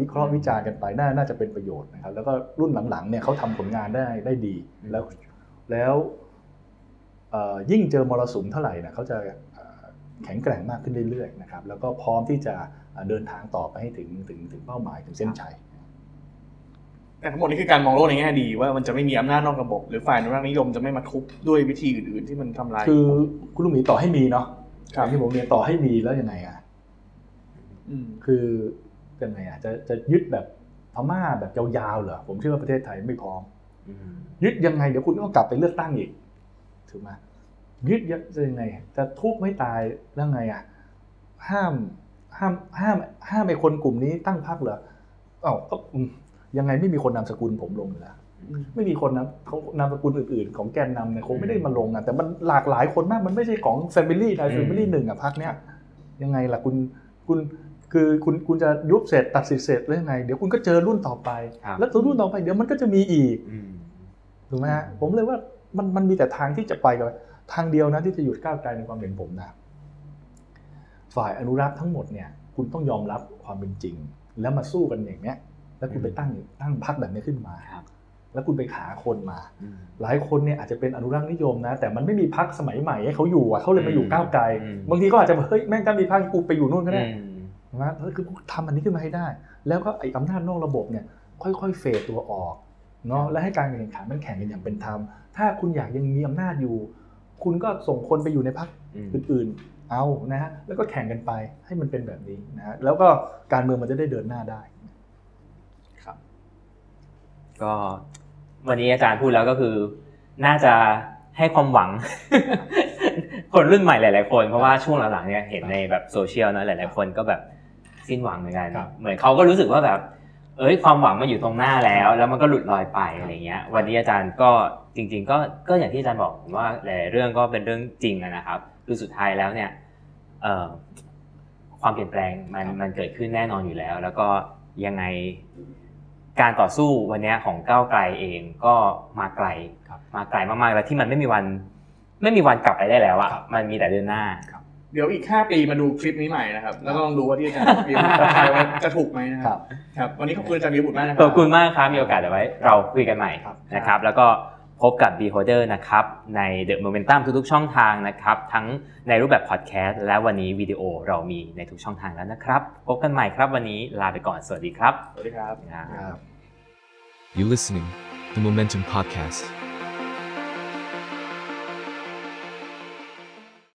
วิเคราะห์วิจารณ์กันไปน่าน่าจะเป็นประโยชน์นะครับ แล้วก็รุ่นหลังๆเนี่ยเขาทำผลงานได้ได้ดี แล้วแล้วเอ่อยิ่งเจอมรสุมเท่าไหร่นะเขาจะเอ่อแข็งแกร่งมากขึ้นเรื่อยๆนะครับ แล้วก็พร้อมที่จะเอ่อเดินทางต่อไปให้ถึงถึงถึงเป้าหมายถึงเส้นชัย
แต่ทั้งหมดนี้คือการมองโลกในแง่ดีว่ามันจะไม่มีอำนาจนอกระบบ หรือฝ่ายอนุรักษ์นิยมจะไม่มาทุบด้วยวิธีอื่นๆ ที่มันทำลาย
คือคุณลุงหมีต่อให้มีเนาะ
ครับ
อย่างที่ผมเรียนต่อให้มีแล้วยังไงอะ
อืม
คือ ยังไงอะจะจะยึดแบบพม่าแบบยาวๆเหรอผมเชื่อว่าประเทศไทยไม่พร้อม
อืม
ยึดยังไงเดี๋ยวคุณก็กลับไปเลือกตั้งอีกถูกไหมยึดยังไง จะทุบไม่ตายแล้วไงอะห้ามห้ามห้ามห้ามไอ้คนกลุ่มนี้ตั้งพรรคเหรอเอ้าก็อืมยังไงไม่มีคนนามสกุลผมลงอยู่แล้วไม่มีคนนะเขานามสกุลอื่นๆ ของแกนนำเนี่ยคงไม่ได้มาลงอะแต่มันหลากหลายคนมากมันไม่ใช่ของ family ใด family หนึ่งอะพรรคเนี้ยยังไงล่ะคุณคุณ คือคุณคุณจะยุบเสร็จตัดสิทธิ์เสร็จแล้วยังไง เดี๋ยวคุณก็เจอรุ่นต่อไป
ครับ
แล้วตัวรุ่นต่อไปเดี๋ยวมันก็จะมีอีก
อืม
ถูกไหมฮะผมเลยว่ามันมันมีแต่ทางที่จะไปกับทางเดียวนะที่จะหยุดก้าวไกลในความเห็นผมนะ ฝ่ายอนุรักษ์ทั้งหมดเนี่ยคุณต้องยอมรับความเป็นจริง แล้วมาสู้กันอย่างเนี้ย แล้วคุณไปตั้งตั้งพรรคแบบนี้ขึ้นมา
ครับ
แล้วคุณไปหาคนมา
อืม
หลายคนเนี่ยอาจจะเป็นอนุรักษ์นิยมนะ แต่มันไม่มีพรรคสมัยใหม่ให้เขาอยู่อะเขาเลยมาอยู่ก้าวไกล
อืม
บางทีก็อาจจะบอกเฮ้ยแม่งถ้ามีพรรคกูไปอยู่นู่นก็ได้
อืม
นะเฮ้ยคือทำอันนี้ขึ้นมาให้ได้ แล้วก็ไอ้อำนาจนอกระบบเนี่ยค่อยๆเฟดตัวออกเนาะและให้การแข่งขันมันแข่งกันอย่างเป็นธรรม ถ้าคุณอยากยังมีอำนาจอยู่ คุณก็ส่งคนไปอยู่ในพรรค
อืม
อื่นๆ เอานะฮะแล้วก็แข่งกันไปให้มันเป็นแบบนี้นะฮะแล้วก็การเมืองมันจะได้เดินหน้าได้
ก็วันนี้อาจารย์พูดแล้วก็คือ น่าจะให้ความหวัง คนรุ่นใหม่หลาย ๆ คน เพราะว่าช่วงหลังๆเนี่ยเห็นในแบบโซเชียลนะหลาย ๆ คนก็แบบ สิ้นหวังเหมือนกัน
ครับ
เหมือนเขาก็รู้สึกว่าแบบ เอ้ยความหวังมาอยู่ตรงหน้าแล้ว แล้วมันก็หลุดลอยไปอะไรเงี้ย วันนี้อาจารย์ก็จริง ๆ ก็ก็อย่างที่อาจารย์บอกผมว่าหลายๆเรื่องก็เป็นเรื่องจริงอะนะครับคือสุดท้ายแล้วเนี่ยเอ่อความเปลี่ยนแปลงมันมันเกิดขึ้นแน่นอนอยู่แล้ว แล้วก็ยังไงการต่อสู้วันเนี้ยของก้าวไกลเองก็มาไกล
ครับ
มาไกลมากๆแล้วที่มันไม่มีวัน ไม่มีวันกลับไปได้แล้วอะ
ครับ
มันมีแต่เดินหน้า เดี๋ยวอีก 5 ปีมาดูคลิปนี้ใหม่นะครับ แล้วก็ลองดูว่าที่อาจารย์วิวทายไว้จะถูกไหมนะค
ค
รั
รั
บบครับ วันนี้ขอบคุณอาจารย์วิวบุตรมากนะครั
ขอบคุณมากครับมีโอกาสเดี๋ยวไว้ เราคุยกันใหม่
ครับ
นะครับ แล้วก็พบกับ Beholder นะครับ ใน The Momentum ทุกๆช่องทางนะครับ ทั้งในรูปแบบพอดแคสต์และวันนี้วิดีโอเรามีในทุกช่องทางแล้วนะครับ พบกันใหม่ครับวันนี้ลาไปก่อนสวัสดีครับ
สวัสดีครับ
ครับ
ครับ
You listening, the Momentum Podcast.